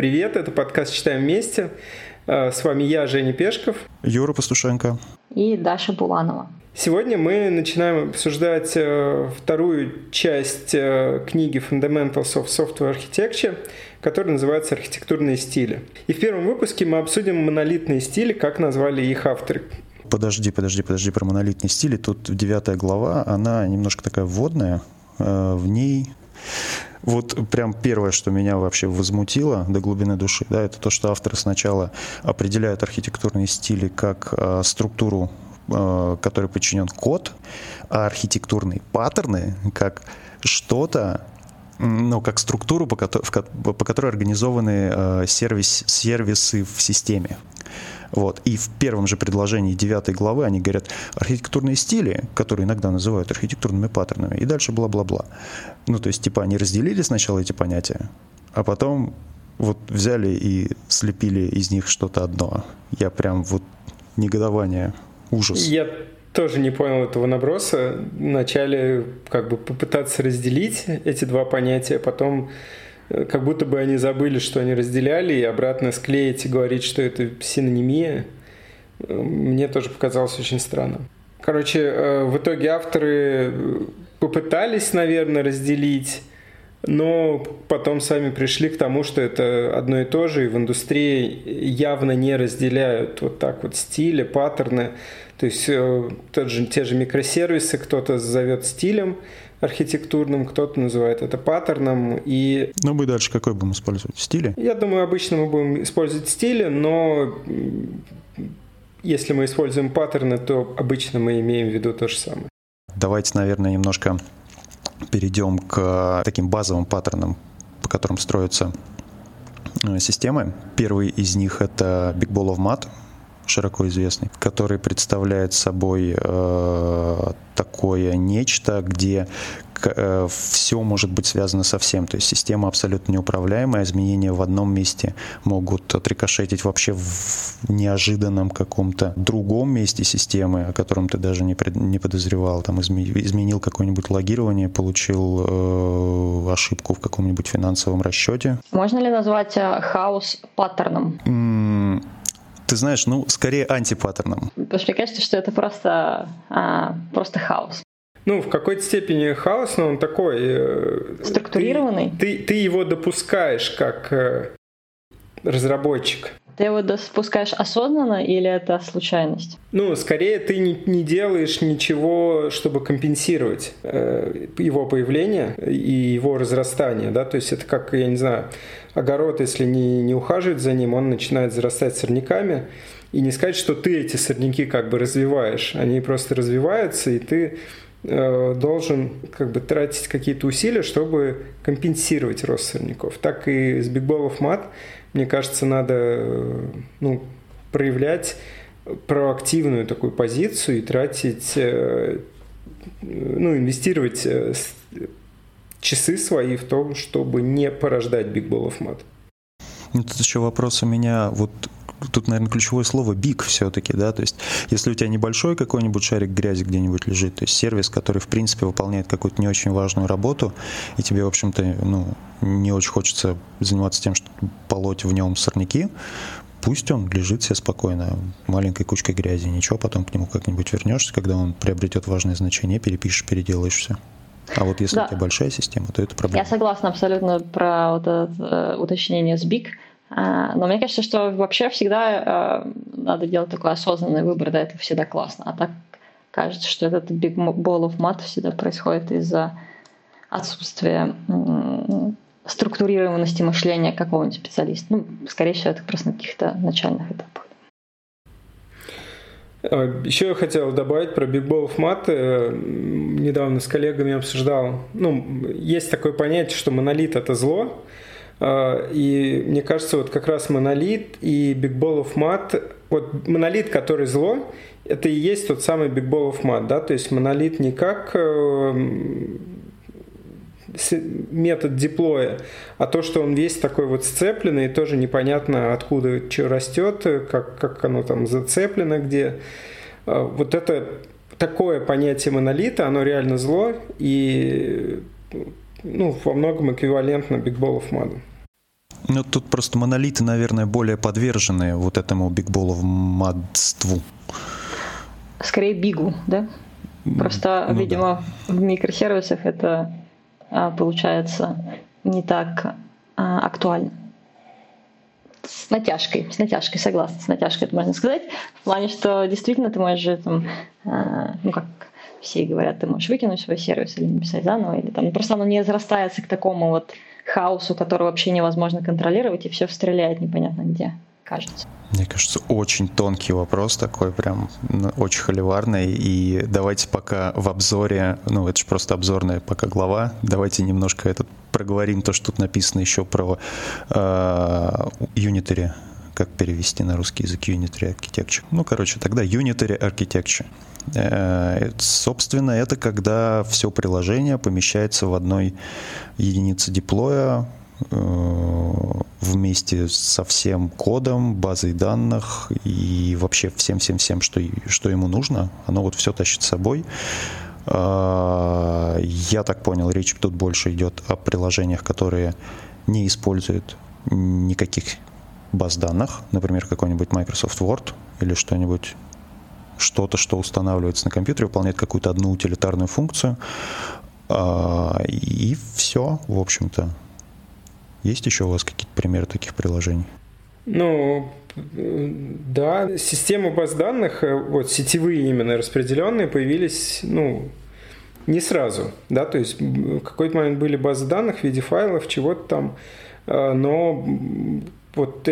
Привет, это подкаст «Читаем вместе». Э, с вами я, Женя Пешков. Юра Пастушенко. И Даша Буланова. Сегодня мы начинаем обсуждать э, вторую часть э, книги Fundamentals of Software Architecture, которая называется «Архитектурные стили». И в первом выпуске мы обсудим монолитные стили, как назвали их авторы. Подожди, подожди, подожди про монолитные стили. Тут девятая глава, она немножко такая вводная. В ней вот прям первое, что меня вообще возмутило до глубины души, да, это то, что авторы сначала определяют архитектурные стили как э, структуру, э, которой подчинен код, а архитектурные паттерны как что-то, ну, как структуру, по, по, по которой организованы э, сервис, сервисы в системе. Вот. И в первом же предложении девятой главы они говорят архитектурные стили, которые иногда называют архитектурными паттернами, и дальше бла-бла-бла. Ну, то есть, типа, они разделили сначала эти понятия, а потом вот взяли и слепили из них что-то одно. Я прям вот негодование, ужас. Я тоже не понял этого наброса. Вначале как бы попытаться разделить эти два понятия, потом как будто бы они забыли, что они разделяли, и обратно склеить и говорить, что это синонимия, мне тоже показалось очень странным. Короче, э, в итоге авторы попытались, наверное, разделить, но потом сами пришли к тому, что это одно и то же, и в индустрии явно не разделяют вот так вот стили, паттерны. То есть э, тот же, те же микросервисы кто-то зовет стилем, архитектурным, кто-то называет это паттерном. И... Но мы дальше какой будем использовать? Стили? Я думаю, обычно мы будем использовать стили, но если мы используем паттерны, то обычно мы имеем в виду то же самое. Давайте, наверное, немножко перейдем к таким базовым паттернам, по которым строятся э, системы. Первый из них это Big Ball of Mat, широко известный, который представляет собой э, такое нечто, где э, все может быть связано со всем. То есть система абсолютно неуправляемая, изменения в одном месте могут отрикошетить вообще в неожиданном каком-то другом месте системы, о котором ты даже не, пред, не подозревал. Там изменил какое-нибудь логирование, получил э, ошибку в каком-нибудь финансовом расчете. Можно ли назвать э, хаос паттерном? Ты знаешь, ну, скорее антипаттерном. Потому что мне кажется, что это просто, а, просто хаос. Ну, в какой-то степени хаос, но он такой... Э, Структурированный? Ты, ты, ты его допускаешь как э, разработчик. Ты его допускаешь осознанно или это случайность? Ну, скорее ты не, не делаешь ничего, чтобы компенсировать э, его появление и его разрастание, да, то есть это как, я не знаю, огород, если не, не ухаживать за ним, он начинает зарастать сорняками. И не сказать, что ты эти сорняки как бы развиваешь. Они просто развиваются, и ты э, должен как бы тратить какие-то усилия, чтобы компенсировать рост сорняков. Так и с of Mat, мне кажется, надо э, ну, проявлять проактивную такую позицию и тратить, э, ну, инвестировать э, часы свои в том, чтобы не порождать Big Ball of Mud. Ну, тут еще вопрос у меня, вот тут, наверное, ключевое слово big все-таки, да, то есть если у тебя небольшой какой-нибудь шарик грязи где-нибудь лежит, то есть сервис, который, в принципе, выполняет какую-то не очень важную работу, и тебе, в общем-то, ну, не очень хочется заниматься тем, что полоть в нем сорняки, пусть он лежит себе спокойно, маленькой кучкой грязи, ничего, потом к нему как-нибудь вернешься, когда он приобретет важное значение, перепишешь, переделаешь все. А вот если да. у тебя большая система, то это проблема. Я согласна абсолютно про вот это э, уточнение с BIG. А, но мне кажется, что вообще всегда э, надо делать такой осознанный выбор, да, это всегда классно. А так кажется, что этот big ball of mat всегда происходит из-за отсутствия структурированности мышления какого-нибудь специалиста. Ну, скорее всего, это просто на каких-то начальных этапах. А, Еще я хотел добавить про Mat. Э, недавно с коллегами обсуждал. Ну, есть такое понятие, что монолит – это зло. А, и мне кажется, вот как раз монолит и of Mat, вот монолит, который зло, это и есть тот самый of Mat, да, то есть монолит не как э, метод диплоя, а то, что он весь такой вот сцепленный, тоже непонятно, откуда что растет, как, как оно там зацеплено, где. А, вот это такое понятие монолита, оно реально зло, и ну, во многом эквивалентно Big Ball of Mud. Ну, тут просто монолиты, наверное, более подвержены вот этому бигболовмадству. Скорее бигу, да? Просто, ну, видимо, да. в микросервисах это получается не так а, актуально. С натяжкой, с натяжкой, согласна, с натяжкой это можно сказать. В плане, что действительно ты можешь там, а, ну как все говорят, ты можешь выкинуть свой сервис или написать заново, или там просто оно не разрастается к такому вот хаосу, который вообще невозможно контролировать, и все стреляет непонятно где, кажется. Мне кажется, очень тонкий вопрос такой, прям очень холиварный. И давайте пока в обзоре, ну это же просто обзорная пока глава, давайте немножко этот проговорим то, что тут написано еще про э, Unitary, как перевести на русский язык Unitary Architecture. Ну, короче, тогда Unitary Architecture. Э, собственно, это когда все приложение помещается в одной единице деплоя, Э, вместе со всем кодом, базой данных и вообще всем-всем-всем, что, что ему нужно, оно вот все тащит с собой. Э, я так понял, речь тут больше идет о приложениях, которые не используют никаких баз данных, например, какой-нибудь Microsoft Word или что-нибудь что-то, что устанавливается на компьютере, выполняет какую-то одну утилитарную функцию, э, и все, в общем-то. Есть еще у вас какие-то примеры таких приложений? Ну, да, системы баз данных, э, вот сетевые именно распределенные, появились, ну, не сразу, да, то есть в какой-то момент были базы данных в виде файлов, чего-то там, э, но вот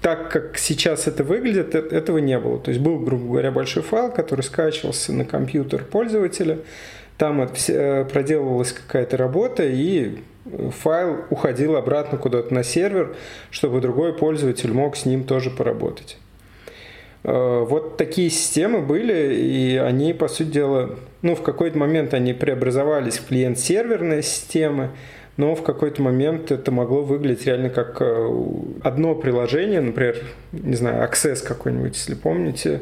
так, как сейчас это выглядит, э, этого не было. То есть был, грубо говоря, большой файл, который скачивался на компьютер пользователя, там проделывалась какая-то работа, и файл уходил обратно куда-то на сервер, чтобы другой пользователь мог с ним тоже поработать. Э, вот такие системы были, и они, по сути дела, ну, в какой-то момент они преобразовались в клиент-серверные системы, но в какой-то момент это могло выглядеть реально как э, одно приложение, например, не знаю, Access какой-нибудь, если помните,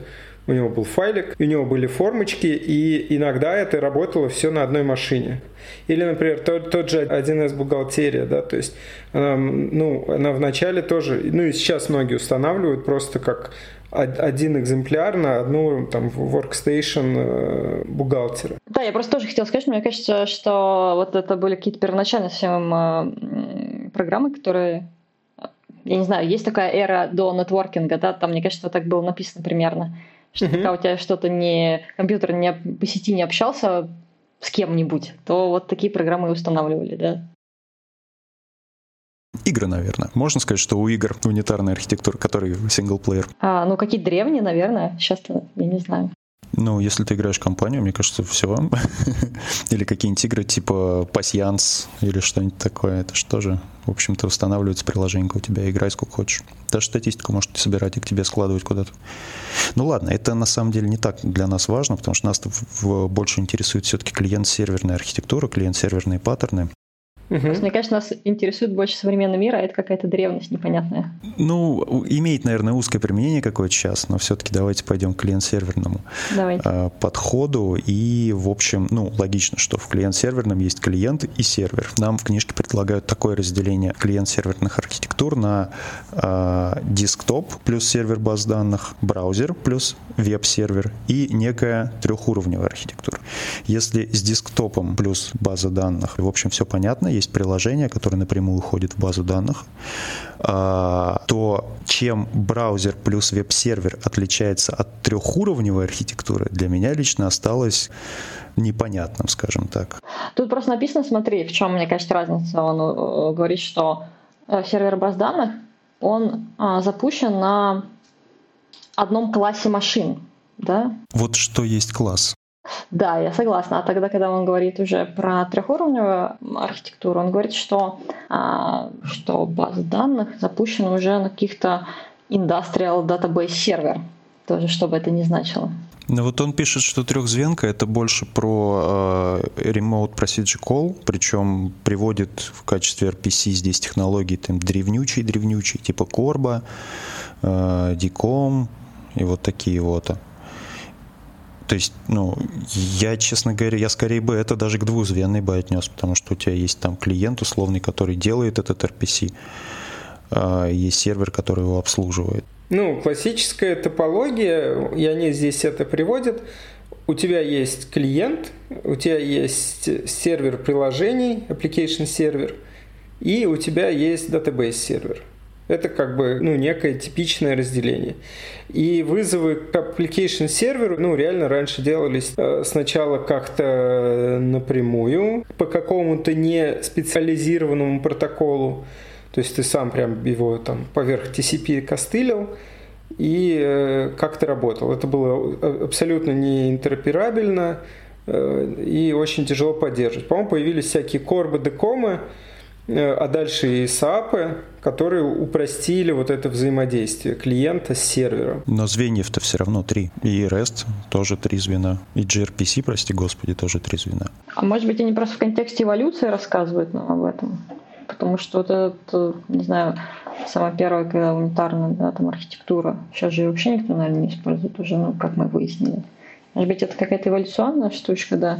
у него был файлик, у него были формочки, и иногда это работало все на одной машине. Или, например, тот, тот же 1С бухгалтерия, да, то есть она, ну, она вначале тоже, ну и сейчас многие устанавливают просто как один экземпляр на одну там workstation э, бухгалтера. Да, я просто тоже хотела сказать, мне кажется, что вот это были какие-то первоначальные совсем э, программы, которые я не знаю, есть такая эра до нетворкинга, да, там, мне кажется, так было написано примерно что mm-hmm. пока у тебя что-то не компьютер не по сети не общался с кем-нибудь, то вот такие программы и устанавливали, да. Игры, наверное. Можно сказать, что у игр унитарная архитектура, которые синглплеер. А, ну какие древние, наверное. Сейчас-то я не знаю. Ну, если ты играешь в компанию, мне кажется, все. или какие-нибудь игры типа пасьянс или что-нибудь такое. Это что же, в общем-то, устанавливается приложение у тебя, играй сколько хочешь. Даже статистику можете собирать и к тебе складывать куда-то. Ну ладно, это на самом деле не так для нас важно, потому что нас больше интересует все-таки клиент-серверная архитектура, клиент-серверные паттерны. Угу. Мне кажется, нас интересует больше современный мир, а это какая-то древность непонятная. Ну, имеет, наверное, узкое применение какое-то сейчас, но все-таки давайте пойдем к клиент-серверному давайте. А, подходу. И, в общем, ну, логично, что в клиент-серверном есть клиент и сервер. Нам в книжке предлагают такое разделение клиент-серверных архитектур на э, десктоп плюс сервер баз данных, браузер плюс веб-сервер и некая трехуровневая архитектура. Если с десктопом плюс база данных, в общем, все понятно, есть приложение, которое напрямую уходит в базу данных, а, то чем браузер плюс веб-сервер отличается от трехуровневой архитектуры, для меня лично осталось непонятным, скажем так. Тут просто написано, смотри, в чем, мне кажется, разница. Он э, говорит, что э, сервер баз данных, он а, запущен на одном классе машин, да? Вот что есть класс. Да, я согласна. А тогда, когда он говорит уже про трехуровневую архитектуру, он говорит, что, а, что база данных запущена уже на каких-то industrial database сервер, тоже, что бы это ни значило. Ну вот он пишет, что трехзвенка это больше про э, Remote Procedure Call, причем приводит в качестве RPC здесь технологии там древнючий-древнючий, типа Corba, э, DCOM и вот такие вот. То есть, ну, я, честно говоря, я скорее бы это даже к двузвенной бы отнес, потому что у тебя есть там клиент условный, который делает этот RPC, а, есть сервер, который его обслуживает. Ну, классическая топология, и они здесь это приводят, у тебя есть клиент, у тебя есть сервер приложений, application сервер, и у тебя есть database сервер. Это как бы ну, некое типичное разделение. И вызовы к application серверу, ну, реально раньше делались э, сначала как-то напрямую по какому-то не специализированному протоколу. То есть ты сам прям его там поверх TCP костылил, и э, как-то работал. Это было э, абсолютно не интероперабельно э, и очень тяжело поддерживать. По-моему, появились всякие корбы, декомы, э, а дальше и САПы, которые упростили вот это взаимодействие клиента с сервером. Но звеньев-то все равно три. И REST тоже три звена. И gRPC, прости господи, тоже три звена. А может быть, они просто в контексте эволюции рассказывают нам об этом? Потому что вот это, не знаю, самая первая когда унитарная да, там, архитектура. Сейчас же вообще никто, наверное, не использует уже, ну, как мы выяснили. Может быть, это какая-то эволюционная штучка, да.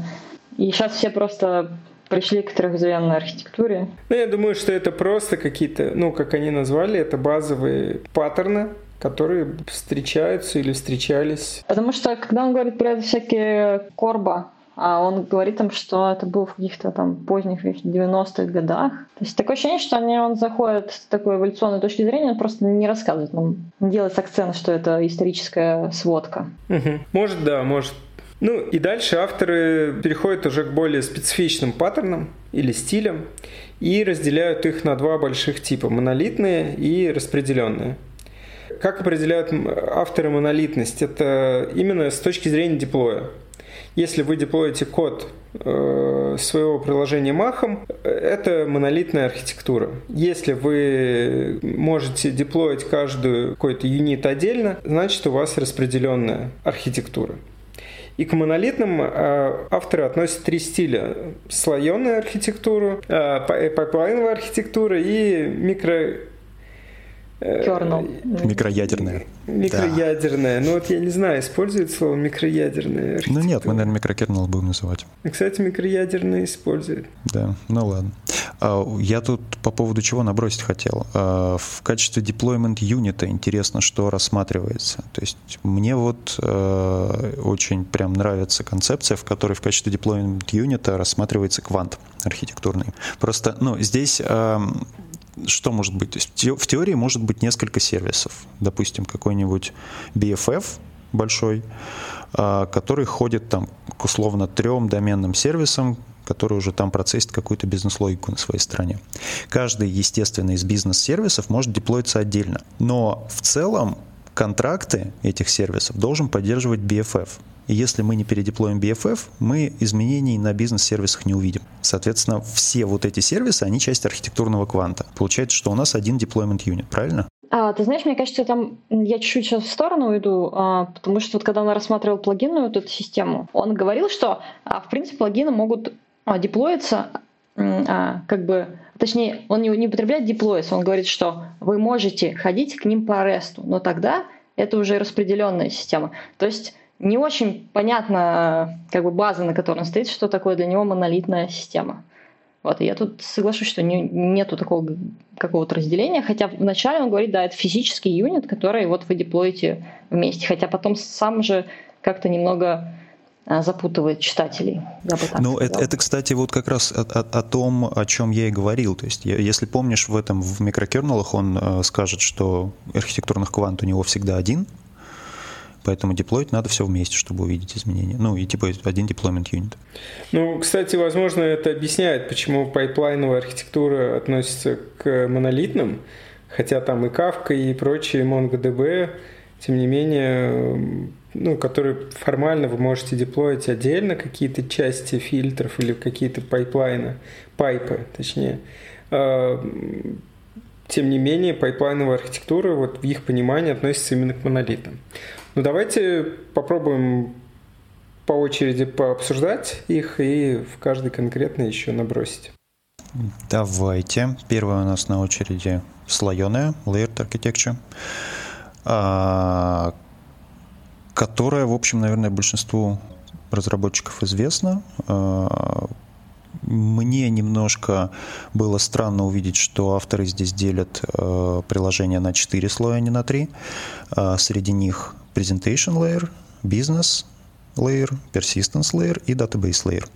И сейчас все просто пришли к трехзвенной архитектуре. Ну, я думаю, что это просто какие-то, ну, как они назвали, это базовые паттерны, которые встречаются или встречались. Потому что, когда он говорит про это всякие корба, а он говорит там, что это было в каких-то там поздних 90-х годах. То есть такое ощущение, что они, он заходит с такой эволюционной точки зрения, он просто не рассказывает нам, не делает акцент, что это историческая сводка. Угу. Может, да, может. Ну и дальше авторы переходят уже к более специфичным паттернам или стилям и разделяют их на два больших типа – монолитные и распределенные. Как определяют авторы монолитность? Это именно с точки зрения деплоя. Если вы деплоите код э, своего приложения махом, это монолитная архитектура. Если вы можете деплоить каждую какой-то юнит отдельно, значит у вас распределенная архитектура. И к монолитным э, авторы относят три стиля. Слоеную архитектуру, э, пайплайновая архитектура и микро Kernel. Микроядерная. Микроядерная. Да. Ну вот я не знаю, использует слово микроядерная Ну нет, мы, наверное, микрокернел будем называть. Кстати, микроядерная использует. Да, ну ладно. А, я тут по поводу чего набросить хотел. А, в качестве deployment юнита интересно, что рассматривается. То есть мне вот а, очень прям нравится концепция, в которой в качестве deployment юнита рассматривается квант архитектурный. Просто, ну, здесь что может быть? То есть в теории может быть несколько сервисов. Допустим, какой-нибудь BFF большой, а, который ходит там к условно трем доменным сервисам, который уже там процессит какую-то бизнес-логику на своей стороне. Каждый, естественно, из бизнес-сервисов может деплоиться отдельно. Но в целом контракты этих сервисов должен поддерживать BFF. И если мы не передеплоим BFF, мы изменений на бизнес-сервисах не увидим. Соответственно, все вот эти сервисы, они часть архитектурного кванта. Получается, что у нас один deployment unit, правильно? А, ты знаешь, мне кажется, там я чуть-чуть сейчас в сторону уйду, а, потому что вот когда он рассматривал плагинную вот эту систему, он говорил, что а, в принципе плагины могут а, деплоиться а, как бы, точнее, он не, не употребляет деплоиться, он говорит, что вы можете ходить к ним по ресту, но тогда это уже распределенная система. То есть не очень понятно как бы база, на которой он стоит, что такое для него монолитная система. Вот, и я тут соглашусь, что не, нету такого какого-то разделения, хотя вначале он говорит, да, это физический юнит, который вот вы деплоите вместе, хотя потом сам же как-то немного запутывает читателей. ну, это, это, кстати, вот как раз о, о, о том, о чем я и говорил. То есть, если помнишь, в этом в микрокернелах он э, скажет, что архитектурных квант у него всегда один, Поэтому деплоить надо все вместе, чтобы увидеть изменения. Ну и типа один deployment unit. Ну, кстати, возможно, это объясняет, почему пайплайновая архитектура относится к монолитным, хотя там и Kafka, и прочие MongoDB, тем не менее, ну, которые формально вы можете деплоить отдельно какие-то части фильтров или какие-то пайплайны, пайпы, точнее. А, тем не менее, пайплайновая архитектура вот в их понимании относится именно к монолитам. Ну, давайте попробуем по очереди пообсуждать их и в каждый конкретно еще набросить. Давайте. Первая у нас на очереди слоеная, layered architecture, которая, в общем, наверное, большинству разработчиков известна. А, мне немножко было странно увидеть, что авторы здесь делят э, приложение на 4 слоя, а не на 3. Э, среди них Presentation Layer, Business Layer, Persistence Layer и Database Layer.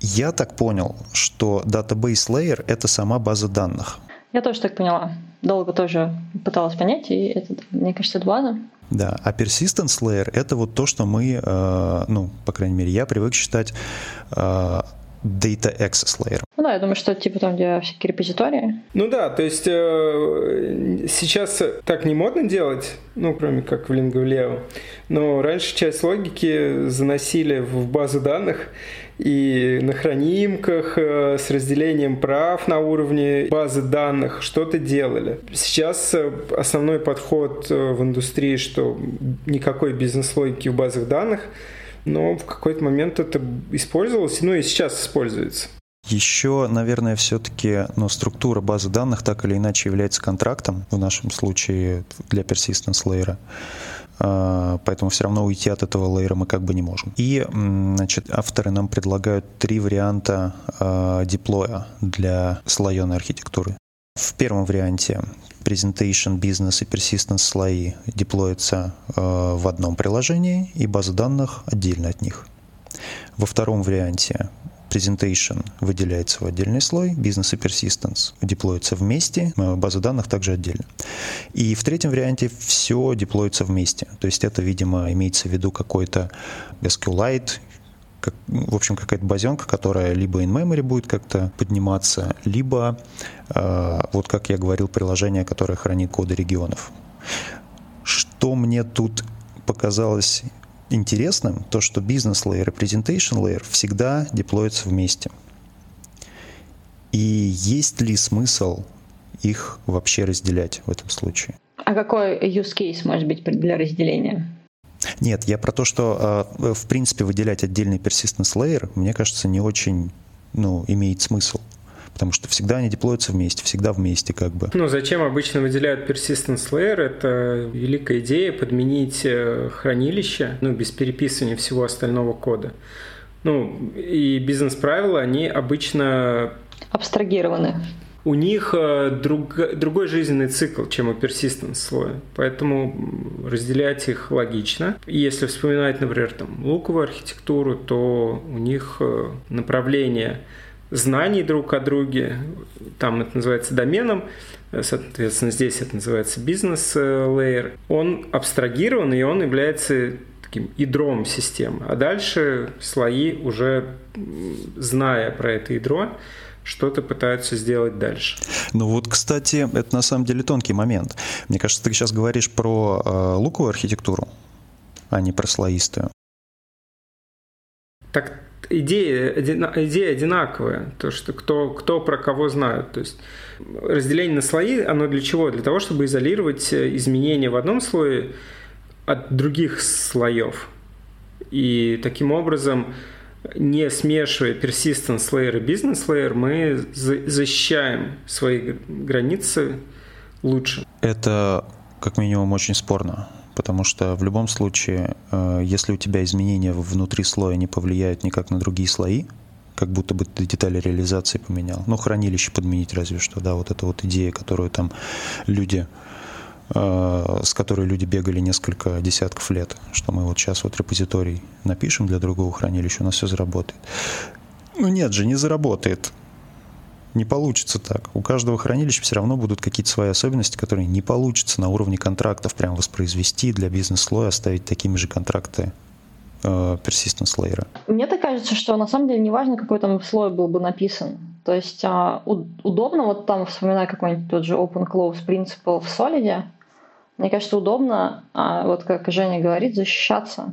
Я так понял, что Database Layer — это сама база данных. Я тоже так поняла. Долго тоже пыталась понять, и это, мне кажется, это база. Да, а persistence layer — это вот то, что мы, э, ну, по крайней мере, я привык считать э, Data Access Layer. Ну да, я думаю, что это типа там, где всякие репозитории. Ну да, то есть э, сейчас так не модно делать, ну, кроме как в Lingoleo, но раньше часть логики заносили в базу данных, и на хранимках э, с разделением прав на уровне базы данных что-то делали. Сейчас э, основной подход э, в индустрии, что никакой бизнес-логики в базах данных – но в какой-то момент это использовалось, ну и сейчас используется. Еще, наверное, все-таки ну, структура базы данных так или иначе является контрактом, в нашем случае для persistence layer. А, поэтому все равно уйти от этого лейера мы как бы не можем. И значит, авторы нам предлагают три варианта э, деплоя для слоеной архитектуры. В первом варианте Presentation, Business и Persistence слои деплоятся э, в одном приложении и база данных отдельно от них. Во втором варианте Presentation выделяется в отдельный слой, Business и Persistence деплоятся вместе, э, база данных также отдельно. И в третьем варианте все деплоится вместе. То есть это, видимо, имеется в виду какой-то SQLite как, в общем, какая-то базенка, которая либо in-memory будет как-то подниматься, либо, э, вот как я говорил, приложение, которое хранит коды регионов. Что мне тут показалось интересным, то, что бизнес layer и presentation layer всегда деплоятся вместе. И есть ли смысл их вообще разделять в этом случае? А какой use case может быть для разделения? Нет, я про то, что э, в принципе выделять отдельный persistence layer, мне кажется, не очень ну, имеет смысл. Потому что всегда они деплоятся вместе, всегда вместе как бы. Ну, зачем обычно выделяют persistence layer? Это великая идея подменить э, хранилище, ну, без переписывания всего остального кода. Ну, и бизнес-правила, они обычно... Абстрагированы у них э, друг, другой жизненный цикл, чем у persistence слоя. Поэтому разделять их логично. если вспоминать, например, там, луковую архитектуру, то у них э, направление знаний друг о друге, там это называется доменом, соответственно, здесь это называется бизнес-лейер, он абстрагирован, и он является таким ядром системы. А дальше слои, уже зная про это ядро, что-то пытаются сделать дальше. Ну вот, кстати, это на самом деле тонкий момент. Мне кажется, ты сейчас говоришь про э, луковую архитектуру, а не про слоистую. Так идея, идея одинаковая, то, что кто, кто про кого знает. То есть разделение на слои, оно для чего? Для того, чтобы изолировать э, изменения в одном слое от других слоев. И таким образом не смешивая persistence layer и business layer, мы защищаем свои границы лучше. Это как минимум очень спорно, потому что в любом случае, э, если у тебя изменения внутри слоя не повлияют никак на другие слои, как будто бы ты детали реализации поменял. Ну, хранилище подменить разве что, да, вот эта вот идея, которую там люди Э, с которой люди бегали несколько десятков лет, что мы вот сейчас вот репозиторий напишем для другого хранилища, у нас все заработает. Ну нет же, не заработает. Не получится так. У каждого хранилища все равно будут какие-то свои особенности, которые не получится на уровне контрактов прям воспроизвести для бизнес-слоя, оставить такими же контракты э, persistence layer. Мне так кажется, что на самом деле не важно, какой там слой был бы написан. То есть а, удобно, вот там вспоминая какой-нибудь тот же open close принцип в Solid, мне кажется, удобно, а вот как Женя говорит, защищаться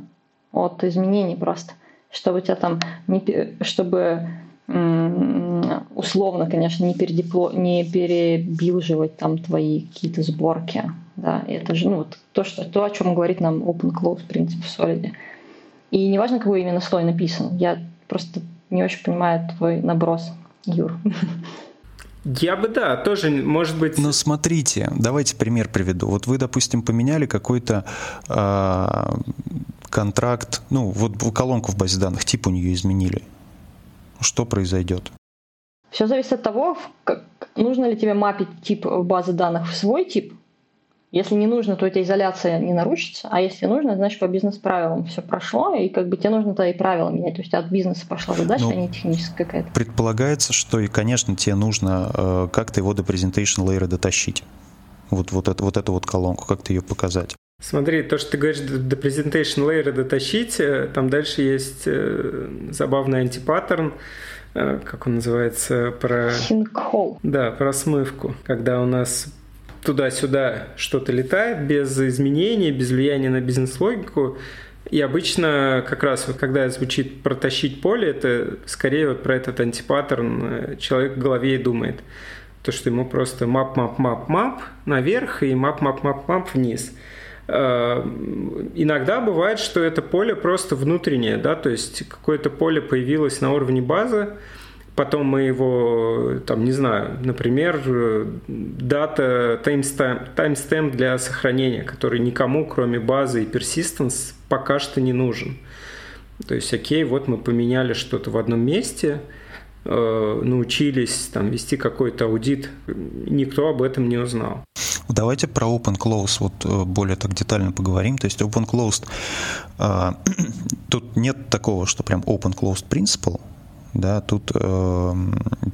от изменений просто, чтобы у тебя там не, чтобы условно, конечно, не, передепло, не перебилживать там твои какие-то сборки. Да, и это же ну, вот то, что, то, о чем говорит нам Open Close принцип в Solid. И неважно, какой именно слой написан. Я просто не очень понимаю твой наброс, Юр. Я бы, да, тоже, может быть... Но смотрите, давайте пример приведу. Вот вы, допустим, поменяли какой-то э, контракт, ну, вот колонку в базе данных, тип у нее изменили. Что произойдет? Все зависит от того, как, нужно ли тебе мапить тип базы данных в свой тип. Если не нужно, то у тебя изоляция не нарушится, а если нужно, значит по бизнес-правилам все прошло, и как бы тебе нужно тогда и правила менять. То есть от бизнеса пошла задача, ну, а не техническая какая-то. Предполагается, что и, конечно, тебе нужно э, как-то его до presentation layer дотащить. Вот, вот, это, вот эту вот колонку, как то ее показать. Смотри, то, что ты говоришь, до presentation layer дотащить, э, там дальше есть э, забавный антипаттерн, э, как он называется, про... Sinkhole. Да, про смывку. Когда у нас туда-сюда что-то летает без изменений, без влияния на бизнес-логику, и обычно как раз вот когда звучит протащить поле, это скорее вот про этот антипаттерн человек в голове и думает. То, что ему просто map наверх и map вниз – Э, иногда бывает, что это поле просто внутреннее, да, то есть какое-то поле появилось на уровне базы, потом мы его, там, не знаю, например, дата, timestamp, timestamp для сохранения, который никому, кроме базы и persistence, пока что не нужен. То есть, окей, вот мы поменяли что-то в одном месте, э, научились там вести какой-то аудит, никто об этом не узнал. Давайте про open close вот э, более так детально поговорим. То есть open closed э, тут нет такого, что прям open closed principle. Да, тут э,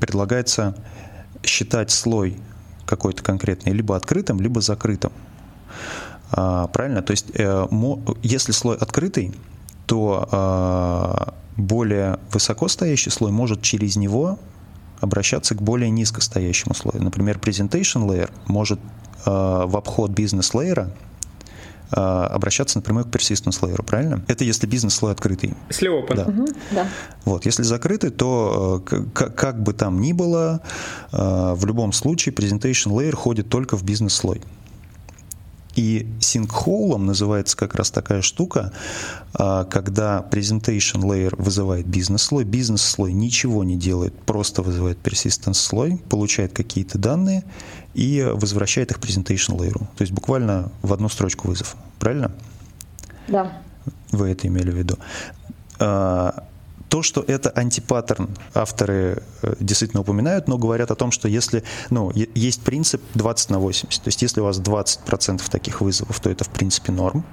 предлагается считать слой какой-то конкретный либо открытым, либо закрытым. А, правильно? То есть э, если слой открытый, то э, более высоко стоящий слой может через него обращаться к более низкостоящему слою. Например, presentation layer может Э, в обход бизнес-лейера э, обращаться напрямую к persistence layer, правильно? Это если бизнес-слой открытый. Если open. Да. Угу, да. Вот, если закрытый, то э, как бы там ни было, в любом случае presentation layer ходит только в бизнес-слой. И синкхолом называется как раз такая штука, когда presentation layer вызывает бизнес-слой, бизнес-слой ничего не делает, просто вызывает persistence слой, получает какие-то данные и возвращает их presentation layer. То есть буквально в одну строчку вызов. Правильно? Да. Вы это имели в виду. То, что это антипаттерн, авторы э, действительно упоминают, но говорят о том, что если, ну, есть принцип 20 на 80, то есть если у вас 20% таких вызовов, то это в принципе норм.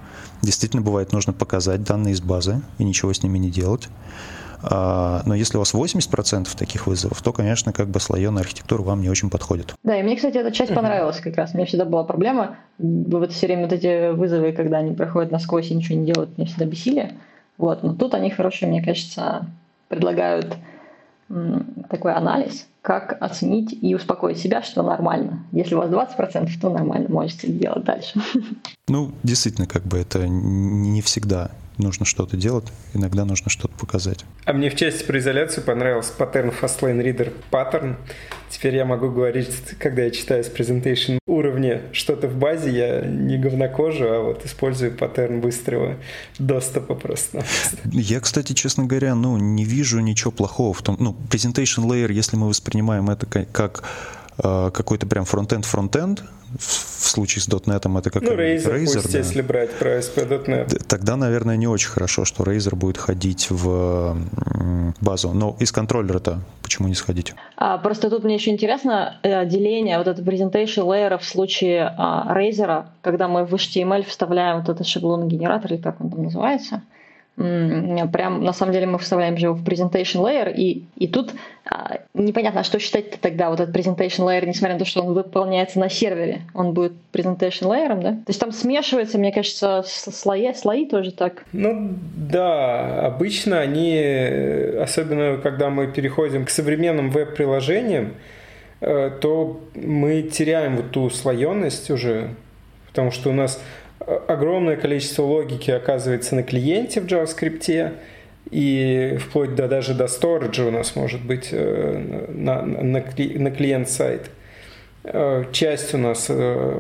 Действительно бывает нужно показать данные из базы и ничего с ними не делать. А, но если у вас 80% таких вызовов, то, конечно, как бы слоеная архитектура вам не очень подходит. Да, и мне, кстати, эта часть понравилась как раз. Мне всегда была проблема. Вот все время вот эти вызовы, когда они проходят насквозь и ничего не делают, мне всегда бесили. Вот. Но тут они хорошие, мне кажется, предлагают такой анализ, как оценить и успокоить себя, что нормально. Если у вас 20%, то нормально, можете делать дальше. Ну, действительно, как бы это не всегда нужно что-то делать, иногда нужно что-то показать. А мне в части про изоляцию понравился паттерн Fastlane Reader паттерн. Теперь я могу говорить, когда я читаю с презентейшн уровня что-то в базе, я не говнокожу, а вот использую паттерн быстрого доступа просто. Я, кстати, честно говоря, ну, не вижу ничего плохого в том, ну, presentation layer, если мы воспринимаем это как э, какой-то прям фронтенд-фронтенд, в случае с .NET это как ну, Razer, Razer пусть, да. если брать про ASP.NET. Тогда, наверное, не очень хорошо, что Razer будет ходить в базу. Но из контроллера-то почему не сходить? А, просто тут мне еще интересно э, деление вот это presentation layer в случае а, Razer, когда мы в HTML вставляем вот этот шаблон генератор, или как он там называется, прям на самом деле мы вставляем его в presentation layer, и, и тут а, непонятно, что считать тогда вот этот presentation layer, несмотря на то, что он выполняется на сервере, он будет presentation layer, да? То есть там смешивается, мне кажется, слои, слои тоже так. Ну да, обычно они, особенно когда мы переходим к современным веб-приложениям, э, то мы теряем вот ту слоенность уже, потому что у нас огромное количество логики оказывается на клиенте в JavaScript, и вплоть до даже до сториджа у нас может быть э, на, на, на клиент-сайт. Э, часть у нас э,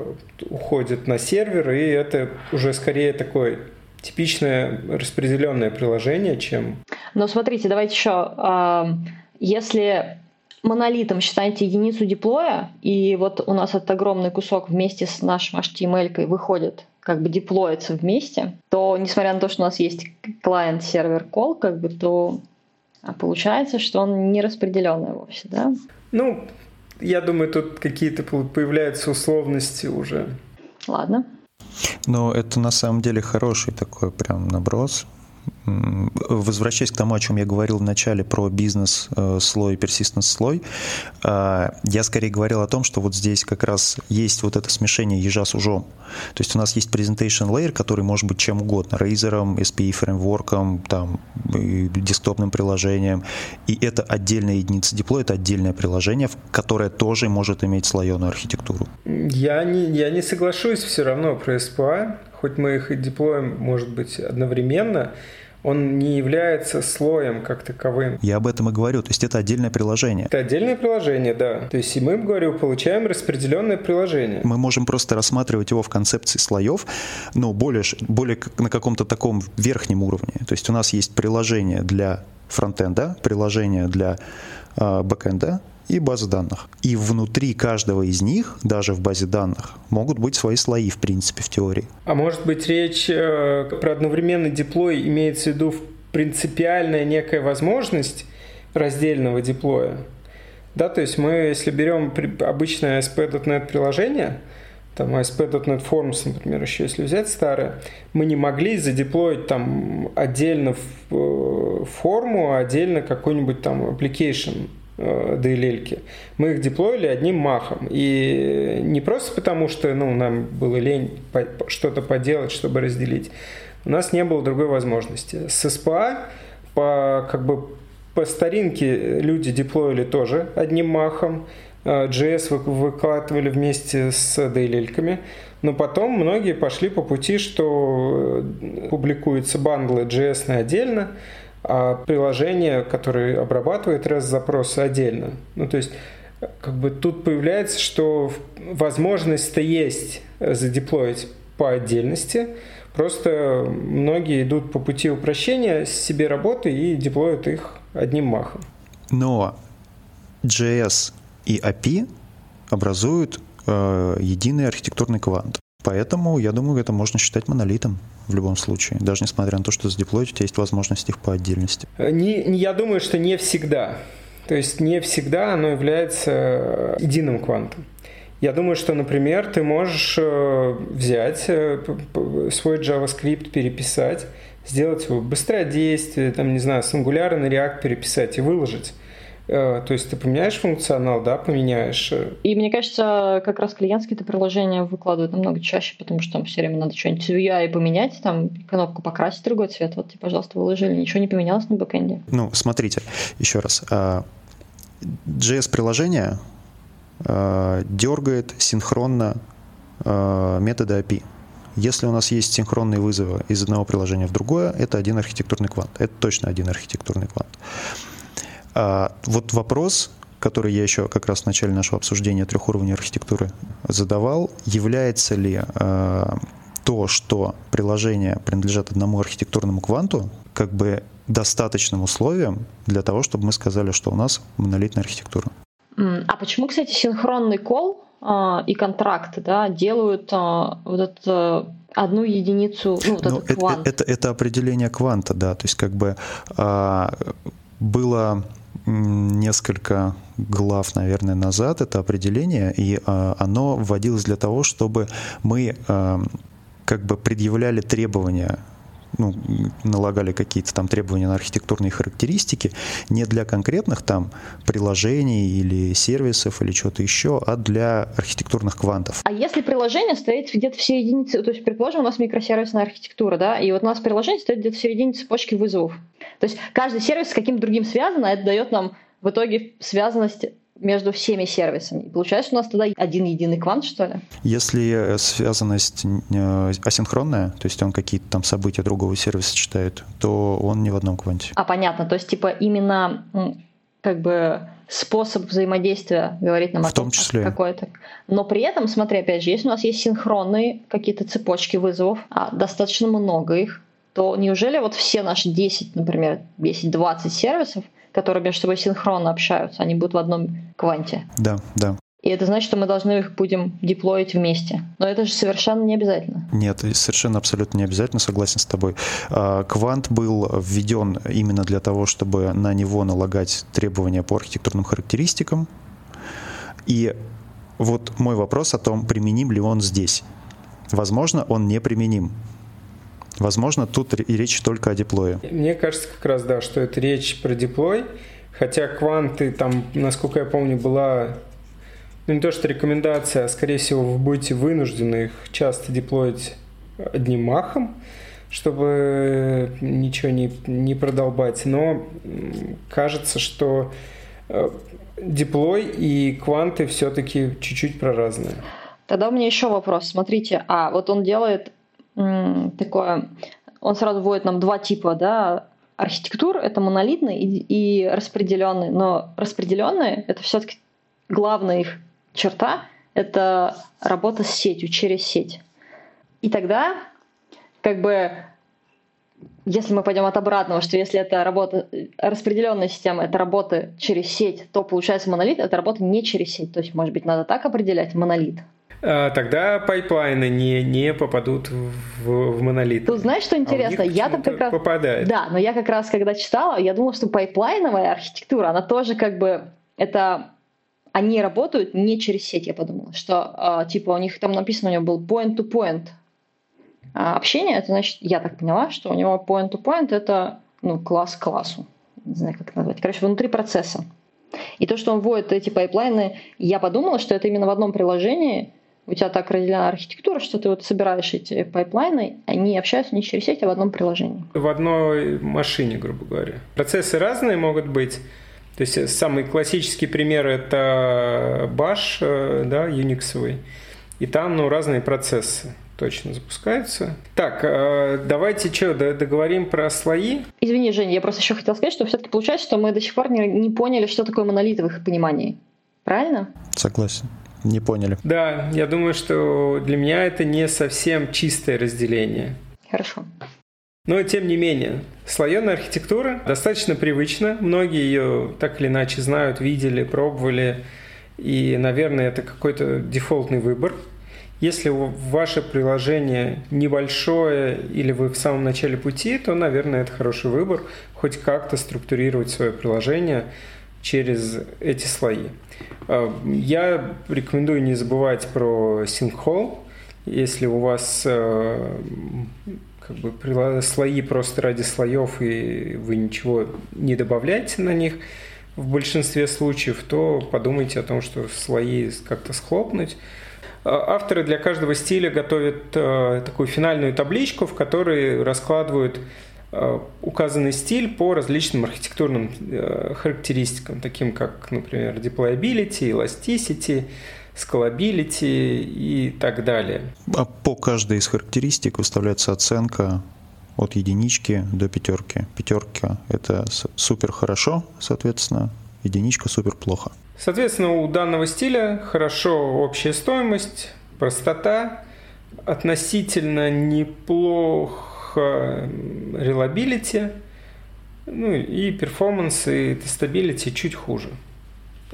уходит на сервер, и это уже скорее такое типичное распределенное приложение, чем... Но смотрите, давайте еще, если монолитом считаете единицу диплоя, и вот у нас этот огромный кусок вместе с нашим HTML выходит как бы деплоится вместе, то несмотря на то, что у нас есть клиент-сервер call, как бы, то А получается, что он не распределенный вовсе, да? Ну, я думаю, тут какие-то появляются условности уже. Ладно. Но это на самом деле хороший такой прям наброс. Возвращаясь к тому, о чем я говорил в начале про бизнес-слой, э, персистенс-слой, э, я скорее говорил о том, что вот здесь как раз есть вот это смешение ежа с ужом. То есть у нас есть presentation layer, который может быть чем угодно, Razer, SPE фреймворком, там, десктопным приложением, и это отдельная единица диплоя, это отдельное приложение, которое тоже может иметь слоеную архитектуру. Я не, я не соглашусь все равно про SPA, хоть мы их и деплоим, может быть, одновременно, он не является слоем как таковым. Я об этом и говорю, то есть это отдельное приложение. Это отдельное приложение, да. То есть и мы, говорю, получаем распределенное приложение. Мы можем просто рассматривать его в концепции слоев, но более, более на каком-то таком верхнем уровне. То есть у нас есть приложение для фронтенда, приложение для э, бэкенда, и базы данных. И внутри каждого из них, даже в базе данных, могут быть свои слои, в принципе, в теории. А может быть речь э, про одновременный деплой имеется в виду принципиальная некая возможность раздельного деплоя? Да, то есть мы, если берем обычное ASP.NET приложение, там ASP.NET Forms, например, еще если взять старое, мы не могли задеплоить там отдельно э, форму, а отдельно какой-нибудь там application DLL. Мы их деплоили одним махом. И не просто потому, что ну, нам было лень что-то поделать, чтобы разделить. У нас не было другой возможности. С SPA по, как бы, по старинке люди деплоили тоже одним махом. JS э, выкладывали вместе с DLL-ками. Но потом многие пошли по пути, что э, публикуются бандлы JS отдельно, а приложение, которое обрабатывает REST-запросы отдельно. Ну, то есть как бы тут появляется, что возможность-то есть задеплоить по отдельности, просто многие идут по пути упрощения себе работы и деплоят их одним махом. Но JS и API образуют э, единый архитектурный квант. Поэтому, я думаю, это можно считать монолитом в любом случае, даже несмотря на то, что задеплоить у тебя есть возможность их по отдельности. Не, не, я думаю, что не всегда. То есть не всегда оно является э, единым квантом. Я думаю, что, например, ты можешь э, взять э, свой JavaScript, переписать, сделать его быстродействие, там, не знаю, Angular на React переписать и выложить. Э, то есть ты поменяешь функционал, да, поменяешь. Э. И мне кажется, как раз клиентские это приложения выкладывают намного чаще, потому что там все время надо что-нибудь в UI поменять, там кнопку покрасить другой цвет. Вот тебе, пожалуйста, выложили, ничего не поменялось на бэкэнде. Ну, смотрите, еще раз. JS-приложение а, дергает синхронно методы API. Если у нас есть синхронные вызовы из одного приложения в другое, это один архитектурный квант. Это точно один архитектурный квант. А вот вопрос, который я еще как раз в начале нашего обсуждения трехуровневой архитектуры задавал, является ли э, то, что приложения принадлежат одному архитектурному кванту, как бы достаточным условием для того, чтобы мы сказали, что у нас монолитная архитектура. А почему, кстати, синхронный кол э, и контракты да, делают э, вот это одну единицу, ну, вот ну, этот квант? Это, это, это определение кванта, да, то есть как бы э, было несколько глав, наверное, назад это определение, и э, оно вводилось для того, чтобы мы э, как бы предъявляли требования ну, налагали какие-то там требования на архитектурные характеристики не для конкретных там приложений или сервисов или чего-то еще, а для архитектурных квантов. А если приложение стоит где-то в середине, то есть, предположим, у нас микросервисная архитектура, да, и вот у нас приложение стоит где-то в середине цепочки вызовов. То есть каждый сервис с каким-то другим связан, а это дает нам в итоге связанность между всеми сервисами. Получается, у нас тогда один единый квант, что ли? Если связанность э, асинхронная, то есть он какие-то там события другого сервиса читает, то он не в одном кванте. А понятно, то есть типа именно как бы способ взаимодействия говорит нам в о том числе какой-то. Но при этом, смотри, опять же, если у нас есть синхронные какие-то цепочки вызовов, а достаточно много их, то неужели вот все наши 10, например, 10-20 сервисов, которые между собой синхронно общаются, они будут в одном кванте? Да, да. И это значит, что мы должны их будем деплоить вместе. Но это же совершенно не обязательно. Нет, совершенно абсолютно не обязательно, согласен с тобой. А, квант был введен именно для того, чтобы на него налагать требования по архитектурным характеристикам. И вот мой вопрос о том, применим ли он здесь. Возможно, он не применим. Возможно, тут и речь только о деплое. Мне кажется как раз, да, что это речь про деплой. Хотя кванты, там, насколько я помню, была ну, не то что рекомендация, а скорее всего вы будете вынуждены их часто деплоить одним махом, чтобы ничего не, не продолбать. Но кажется, что э, деплой и кванты все-таки чуть-чуть проразные. Тогда у меня еще вопрос. Смотрите, а вот он делает такое, он сразу вводит нам два типа, да, архитектур, это монолитный и, и распределенный, но распределенные это все-таки главная их черта — это работа с сетью, через сеть. И тогда, как бы, если мы пойдем от обратного, что если это работа, распределенная система, это работа через сеть, то получается монолит, это работа не через сеть. То есть, может быть, надо так определять монолит. А, тогда пайплайны не, не попадут в, в монолит. Тут знаешь, что интересно? А я там как раз... Попадает. Да, но я как раз, когда читала, я думала, что пайплайновая архитектура, она тоже как бы... Это они работают не через сеть, я подумала, что э, типа у них там написано, у него был point-to-point а общение, это значит, я так поняла, что у него point-to-point это ну, класс к классу, не знаю, как это назвать, короче, внутри процесса. И то, что он вводит эти пайплайны, я подумала, что это именно в одном приложении, у тебя так разделена архитектура, что ты вот собираешь эти пайплайны, они общаются не через сеть, а в одном приложении. В одной машине, грубо говоря. Процессы разные могут быть, то есть самый классический пример это Bash, э, да, Unix. И там ну, разные процессы точно запускаются. Так, э, давайте что, договорим про слои? Извини, Женя, я просто еще хотела сказать, что все-таки получается, что мы до сих пор не, не поняли, что такое монолит в их понимании. Правильно? Согласен. Не поняли. Да, я думаю, что для меня это не совсем чистое разделение. Хорошо. Но тем не менее, слоеная архитектура достаточно привычна. Многие ее так или иначе знают, видели, пробовали. И, наверное, это какой-то дефолтный выбор. Если ваше приложение небольшое или вы в самом начале пути, то, наверное, это хороший выбор хоть как-то структурировать свое приложение через эти слои. А, я рекомендую не забывать про SyncHall. Если у вас э, как бы слои просто ради слоев, и вы ничего не добавляете на них в большинстве случаев, то подумайте о том, что слои как-то схлопнуть. А, авторы для каждого стиля готовят такую финальную табличку, в которой раскладывают указанный стиль по различным архитектурным э, характеристикам, таким как, например, deployability, elasticity, scalability и так далее. А по каждой из характеристик выставляется оценка от единички до пятерки. Пятерка – это супер хорошо, соответственно, единичка супер плохо. Соответственно, у данного стиля хорошо общая стоимость, простота, относительно неплохо reliability, ну и performance и testability чуть хуже.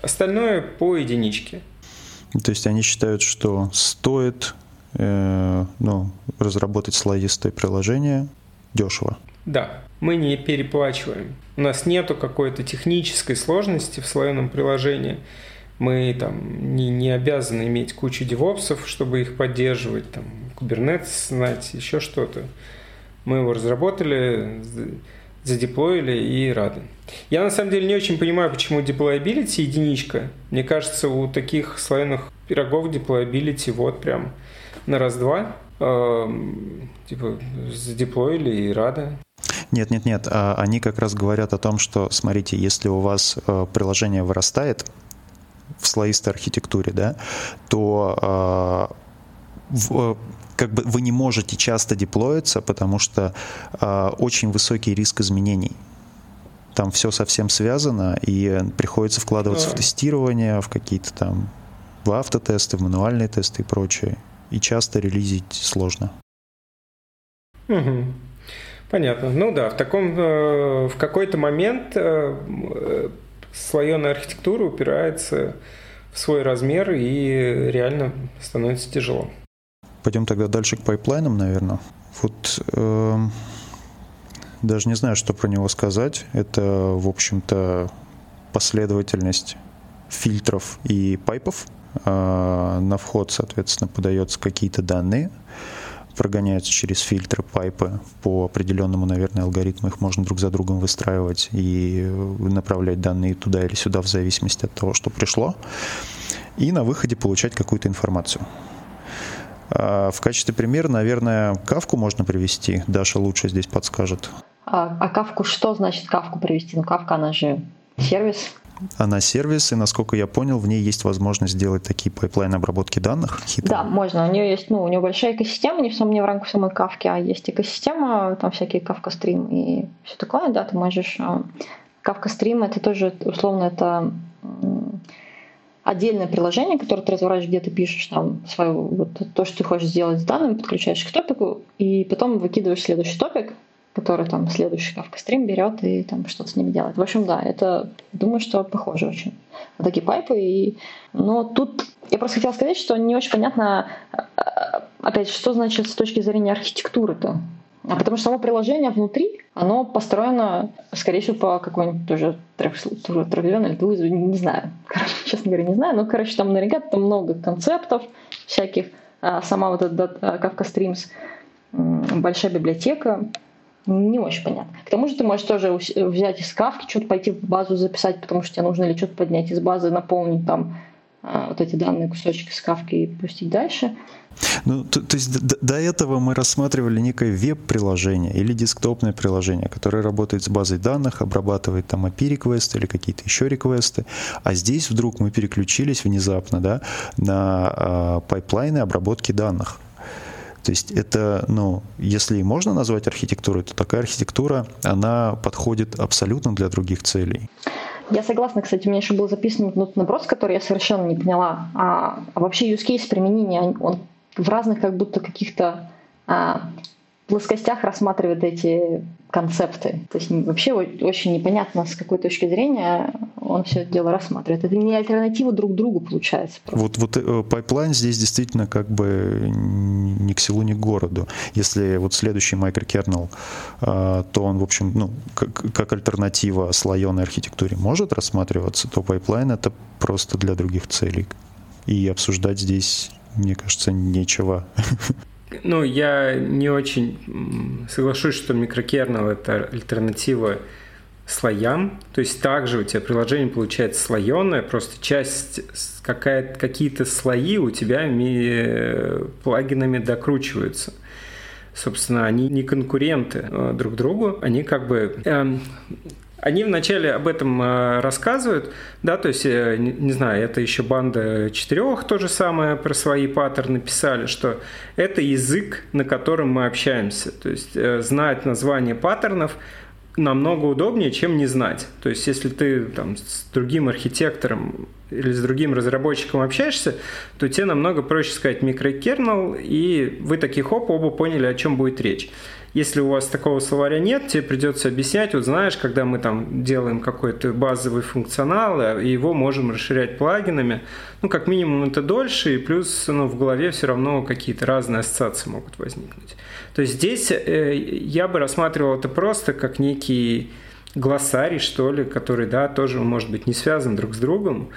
Остальное по единичке. То есть они считают, что стоит э, ну, разработать слоистое приложение дешево. Да, мы не переплачиваем. У нас нету какой-то технической сложности в слоеном приложении. Мы там не, не обязаны иметь кучу девопсов, чтобы их поддерживать, там, Kubernetes знать, еще что-то. Мы его разработали, задеплоили и рады. Я на самом деле не очень понимаю, почему deployability единичка. Мне кажется, у таких слоеных пирогов deployability вот прям на раз-два. Эм, типа задеплоили и рады. Нет, нет, нет. А они как раз говорят о том, что, смотрите, если у вас э, приложение вырастает в слоистой архитектуре, да, то э, в, как бы вы не можете часто деплоиться, потому что э, очень высокий риск изменений. Там все совсем связано, и приходится вкладываться да. в тестирование, в какие-то там в автотесты, в мануальные тесты и прочее. И часто релизить сложно. Угу. Понятно. Ну да, в таком э, в какой-то момент э, слоеная архитектура упирается в свой размер и реально становится тяжело. Пойдем тогда дальше к пайплайнам, наверное. Вот э, даже не знаю, что про него сказать. Это, в общем-то, последовательность фильтров и пайпов. Э, на вход, соответственно, подаются какие-то данные прогоняются через фильтры, пайпы по определенному, наверное, алгоритму. Их можно друг за другом выстраивать и направлять данные туда или сюда в зависимости от того, что пришло. И на выходе получать какую-то информацию. А, в качестве примера, наверное, кафку можно привести. Даша лучше здесь подскажет. А, а кафку, что значит кафку привести? Ну, кафка, она же сервис. Она сервис, и, насколько я понял, в ней есть возможность сделать такие пайплайны обработки данных. Хитрые. Да, можно. У нее есть, ну, у нее большая экосистема, не в, самом, не в рамках самой кафки, а есть экосистема, там всякие Kafka Stream и все такое, да, ты можешь... Кавка стрим это тоже, условно, это отдельное приложение, которое ты разворачиваешь, где ты пишешь там свое, вот то, что ты хочешь сделать с данными, подключаешь к топику, и потом выкидываешь следующий топик, который там следующий Kafka стрим берет и там что-то с ними делает. В общем, да, это, думаю, что похоже очень на такие пайпы. И, но тут я просто хотела сказать, что не очень понятно, опять, что значит с точки зрения архитектуры-то. А потому что само приложение внутри, оно построено, скорее всего, по какой-нибудь тоже трехдверной или не знаю. Короче, честно говоря, не знаю. Но, короче, там наверняка там много концептов всяких. А сама вот эта Kafka Streams, большая библиотека, не очень понятно. К тому же ты можешь тоже взять из кавки, что-то пойти в базу записать, потому что тебе нужно или что-то поднять из базы, наполнить там а, вот эти данные кусочки с кавки и пустить дальше. Ну, то, то есть до, до этого мы рассматривали некое веб-приложение или десктопное приложение, которое работает с базой данных, обрабатывает там API-реквесты или какие-то еще реквесты, а здесь вдруг мы переключились внезапно да, на э, пайплайны обработки данных. То есть это, ну, если можно назвать архитектурой, то такая архитектура, она подходит абсолютно для других целей. Я согласна, кстати, у меня еще был записан ну, вопрос, который я совершенно не поняла. А, а вообще use case применения, он в разных как будто каких-то а, плоскостях рассматривает эти концепты. То есть вообще очень непонятно, с какой точки зрения он все это дело рассматривает. Это не альтернатива друг другу получается. Просто. Вот, вот э, pipeline здесь действительно как бы ни к селу, ни к городу. Если вот следующий microkernel, э, то он, в общем, ну, как, как альтернатива слоеной архитектуре может рассматриваться, то pipeline это просто для других целей. И обсуждать здесь, мне кажется, нечего. Ну, я не очень соглашусь, что микрокернел – это альтернатива слоям. То есть также у тебя приложение получается слоеное, просто часть, какие-то слои у тебя плагинами докручиваются. Собственно, они не конкуренты э, друг другу, они как бы эм, они вначале об этом э, рассказывают, да, то есть, э, не, знаю, это еще банда четырех то же самое про свои паттерны писали, что это язык, на котором мы общаемся. То есть э, знать название паттернов намного удобнее, чем не знать. То есть, если ты там, с другим архитектором или с другим разработчиком общаешься, то тебе намного проще сказать микрокернел, и вы таких хоп, оба поняли, о чем будет речь. Если у вас такого словаря нет, тебе придется объяснять, вот знаешь, когда мы там делаем какой-то базовый функционал, и э, его можем расширять плагинами, ну, как минимум это дольше, и плюс ну, в голове все равно какие-то разные ассоциации могут возникнуть. То есть здесь э, я бы рассматривал это просто как некий глоссарий, что ли, который, да, тоже может быть не связан друг с другом,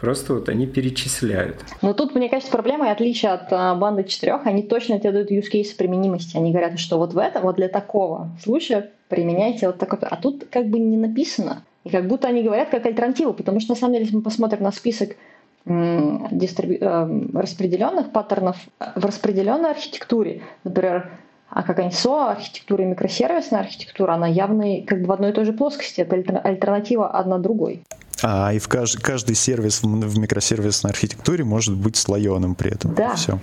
Просто вот они перечисляют. Но тут, мне кажется, проблема и отличие от а, банды четырех, они точно тебе дают use case применимости. Они говорят, что вот в этом, вот для такого случая применяйте вот такой. А тут как бы не написано. И как будто они говорят как альтернативу, потому что на самом деле, если мы посмотрим на список дистрибью... Э, распределенных паттернов в распределенной архитектуре, например, а какая-нибудь SOA архитектура и микросервисная архитектура, она явно как бы в одной и той же плоскости. Это альтернатива одна другой. А, и в каждый, каждый сервис в, в микросервисной архитектуре может быть слоеным при этом. Да. Все.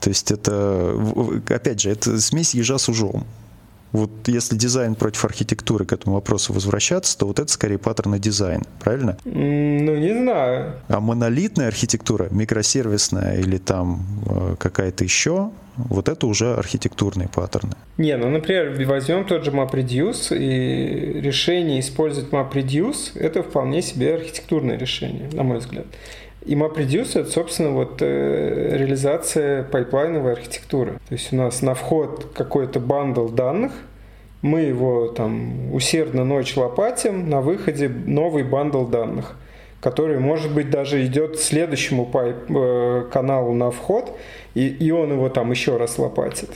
То есть это, опять же, это смесь ежа с ужом. Вот если дизайн против архитектуры к этому вопросу возвращаться, то вот это скорее паттерны дизайн, правильно? Ну, не знаю. А монолитная архитектура, микросервисная или там э, какая-то еще, вот это уже архитектурные паттерны. Не, ну, например, возьмем тот же MapReduce, и решение использовать MapReduce – это вполне себе архитектурное решение, на мой взгляд. И MapReduce – это, собственно, вот э, реализация pipeline-овой архитектуры. То есть у нас на вход какой-то bundle данных, мы его там усердно ночь лопатим, на выходе новый bundle данных, который, может быть, даже идет следующему pipe, э, каналу на вход, и, и он его там еще раз лопатит.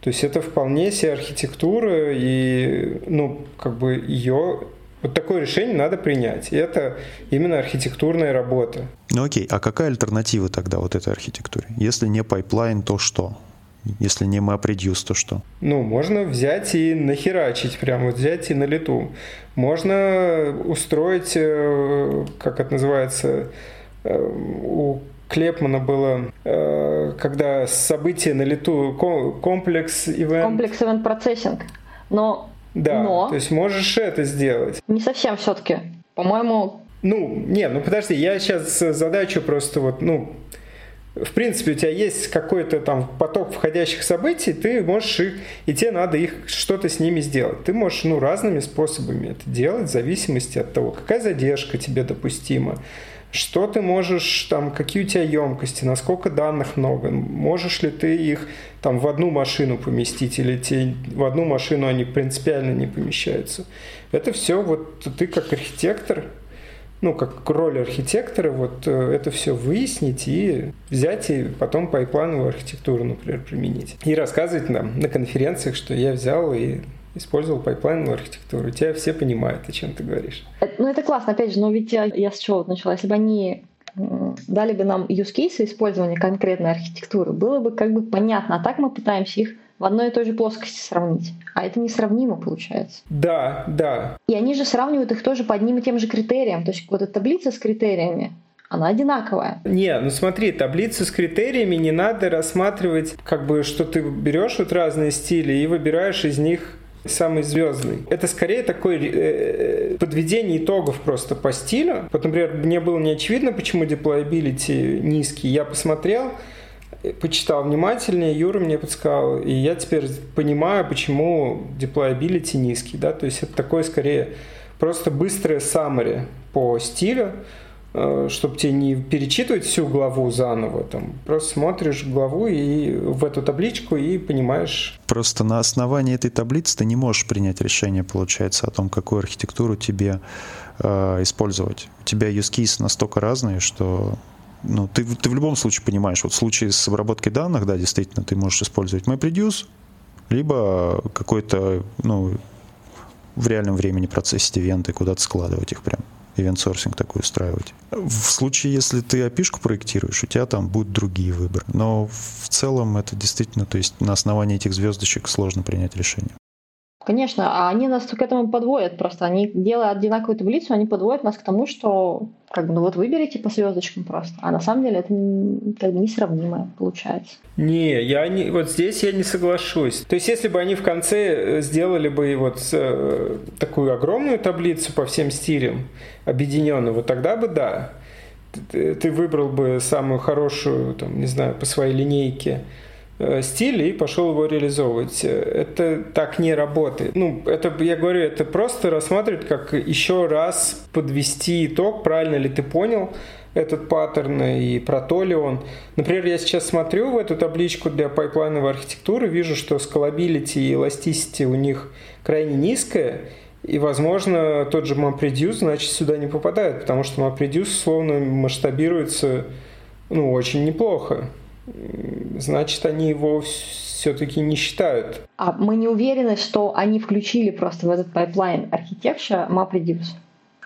То есть это вполне себе архитектура, и ну, как бы ее вот такое решение надо принять. И это именно архитектурная работа. Ну окей, а какая альтернатива тогда вот этой архитектуре? Если не pipeline, то что? Если не MapReduce, то что? Ну, можно взять и нахерачить, прям вот взять и на лету. Можно устроить, э, как это называется, э, у Клепмана было, э, когда событие на лету, комплекс ивент... Комплекс ивент процессинг. Но да, Но... то есть можешь это сделать. Не совсем все-таки. По-моему... Ну, не, ну подожди, я сейчас задачу просто вот, ну, в принципе, у тебя есть какой-то там поток входящих событий, ты можешь их, и тебе надо их что-то с ними сделать. Ты можешь, ну, разными способами это делать, в зависимости от того, какая задержка тебе допустима, что ты можешь, там, какие у тебя емкости, насколько данных много, можешь ли ты их там в одну машину поместить, или те, в одну машину они принципиально не помещаются. Это все вот ты как архитектор, ну, как роль архитектора, вот э, это все выяснить и взять и потом пайплановую архитектуру, например, применить. И рассказывать нам на конференциях, что я взял и использовал пайплайновую архитектуру. Тебя все понимают, о чем ты говоришь. Ну, это классно, опять же, но ведь я, я с чего вот начала? Если бы они дали бы нам use case использования конкретной архитектуры, было бы как бы понятно. А так мы пытаемся их в одной и той же плоскости сравнить. А это несравнимо получается. Да, да. И они же сравнивают их тоже по одним и тем же критериям. То есть вот эта таблица с критериями, она одинаковая. Не, ну смотри, таблицу с критериями не надо рассматривать, как бы, что ты берешь вот разные стили и выбираешь из них самый звездный. Это скорее такое э, подведение итогов просто по стилю. Вот, например, мне было не очевидно, почему deployability низкий. Я посмотрел, почитал внимательнее, Юра мне подсказал, и я теперь понимаю, почему deployability низкий. Да? То есть это такое скорее просто быстрое summary по стилю, Э, чтобы тебе не перечитывать всю главу заново, там, просто смотришь главу и в эту табличку и понимаешь. Просто на основании этой таблицы ты не можешь принять решение, получается, о том, какую архитектуру тебе э, использовать. У тебя use cases настолько разные, что ну, ты, ты в любом случае понимаешь, вот в случае с обработкой данных, да, действительно, ты можешь использовать MapReduce, либо какой-то, ну, в реальном времени процессить ивенты, куда-то складывать их прям ивент-сорсинг такой устраивать. В случае, если ты api проектируешь, у тебя там будут другие выборы. Но в целом это действительно, то есть на основании этих звездочек сложно принять решение. Конечно, а они нас к этому подводят просто. Они, делая одинаковую таблицу, они подводят нас к тому, что как бы, ну вот выберите по звездочкам просто. А на самом деле это как бы несравнимое получается. Не, я не, вот здесь я не соглашусь. То есть, если бы они в конце э, сделали бы вот э, такую огромную таблицу по всем стилям, объединенную, вот тогда бы да. Ты, ты выбрал бы самую хорошую, там, не знаю, по своей линейке стиль и пошел его реализовывать. Это так не работает. Ну, это, я говорю, это просто рассматривать как еще раз подвести итог, правильно ли ты понял этот паттерн и про то ли он. Например, я сейчас смотрю в эту табличку для пайплайновой архитектуры, вижу, что scalability и elasticity у них крайне низкая, и, возможно, тот же MapReduce, значит, сюда не попадает, потому что MapReduce, условно, масштабируется ну, очень неплохо значит, они его все-таки не считают. А мы не уверены, что они включили просто в этот pipeline архитектура MapReduce.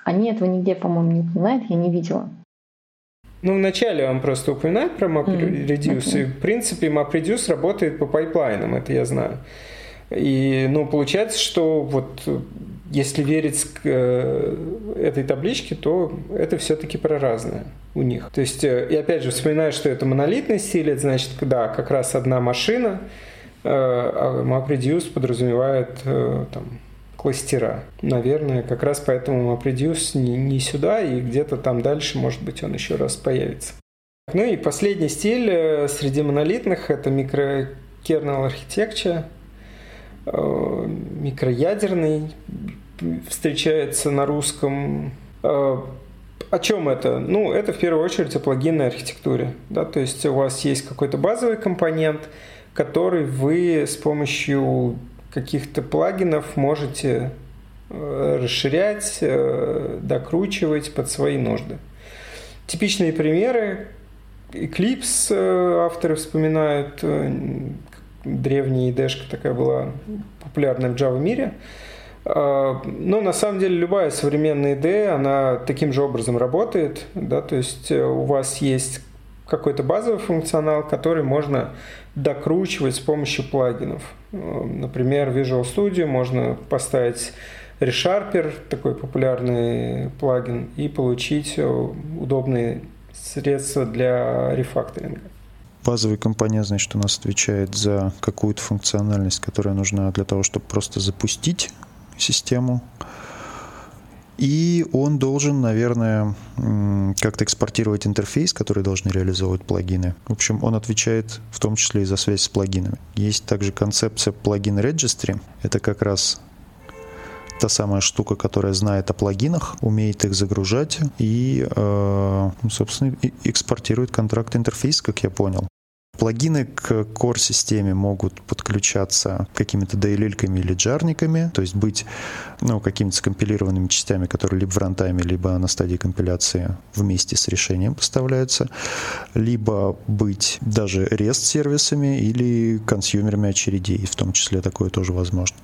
Они этого нигде, по-моему, не упоминают, я не видела. Ну, вначале он просто упоминает про MapReduce, mm-hmm. и, в принципе, MapReduce работает по пайплайнам, это я знаю. И, ну, получается, что вот если верить э, этой табличке, то это все-таки про разное у них. То есть, э, и опять же, вспоминаю, что это монолитный стиль, это значит, да, как раз одна машина, э, а MapReduce подразумевает там, кластера. Наверное, как раз поэтому MapReduce не, не сюда, и где-то там дальше, может быть, он еще раз появится. Ну и последний стиль среди монолитных – это микрокернел architecture, микроядерный встречается на русском. Э, о чем это? Ну, это в первую очередь о плагинной архитектуре. Да? То есть у вас есть какой-то базовый компонент, который вы с помощью каких-то плагинов можете э, расширять, э, докручивать под свои нужды. Типичные примеры. Eclipse э, авторы вспоминают. Древняя IDE такая была популярная в Java мире. Но на самом деле любая современная IDE, она таким же образом работает. Да? То есть у вас есть какой-то базовый функционал, который можно докручивать с помощью плагинов. Например, в Visual Studio можно поставить ReSharper, такой популярный плагин, и получить удобные средства для рефакторинга. Базовый компонент, значит, у нас отвечает за какую-то функциональность, которая нужна для того, чтобы просто запустить систему. И он должен, наверное, как-то экспортировать интерфейс, который должны реализовывать плагины. В общем, он отвечает в том числе и за связь с плагинами. Есть также концепция плагин registry. Это как раз та самая штука, которая знает о плагинах, умеет их загружать и, э, собственно, экспортирует контракт интерфейс, как я понял. Плагины к core-системе могут подключаться какими-то DLL-ками или джарниками, то есть быть ну, какими-то скомпилированными частями, которые либо в рантайме, либо на стадии компиляции вместе с решением поставляются, либо быть даже REST-сервисами или консюмерами очередей, в том числе такое тоже возможно.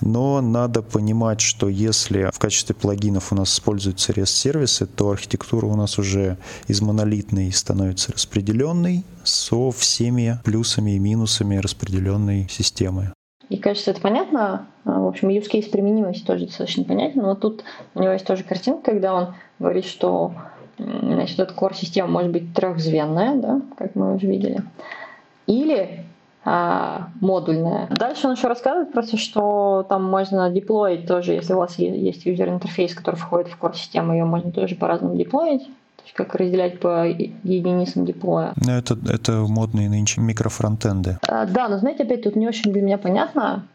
Но надо понимать, что если в качестве плагинов у нас используются REST-сервисы, то архитектура у нас уже из монолитной становится распределенной, со всеми плюсами и минусами распределенной системы. И кажется, это понятно. А, в общем, use case применимости тоже достаточно понятен. Но тут у него есть тоже картинка, когда он говорит, что значит, эта core-система может быть трехзвенная, да, как мы уже видели, или а, модульная. Дальше он еще рассказывает просто, что там можно деплоить тоже, если у вас есть юзер-интерфейс, который входит в core-систему, ее можно тоже по-разному деплоить как разделять по единицам деплоя. Ну, это, это модные нынче микрофронтенды. А, да, но знаете, опять тут не очень для меня понятно.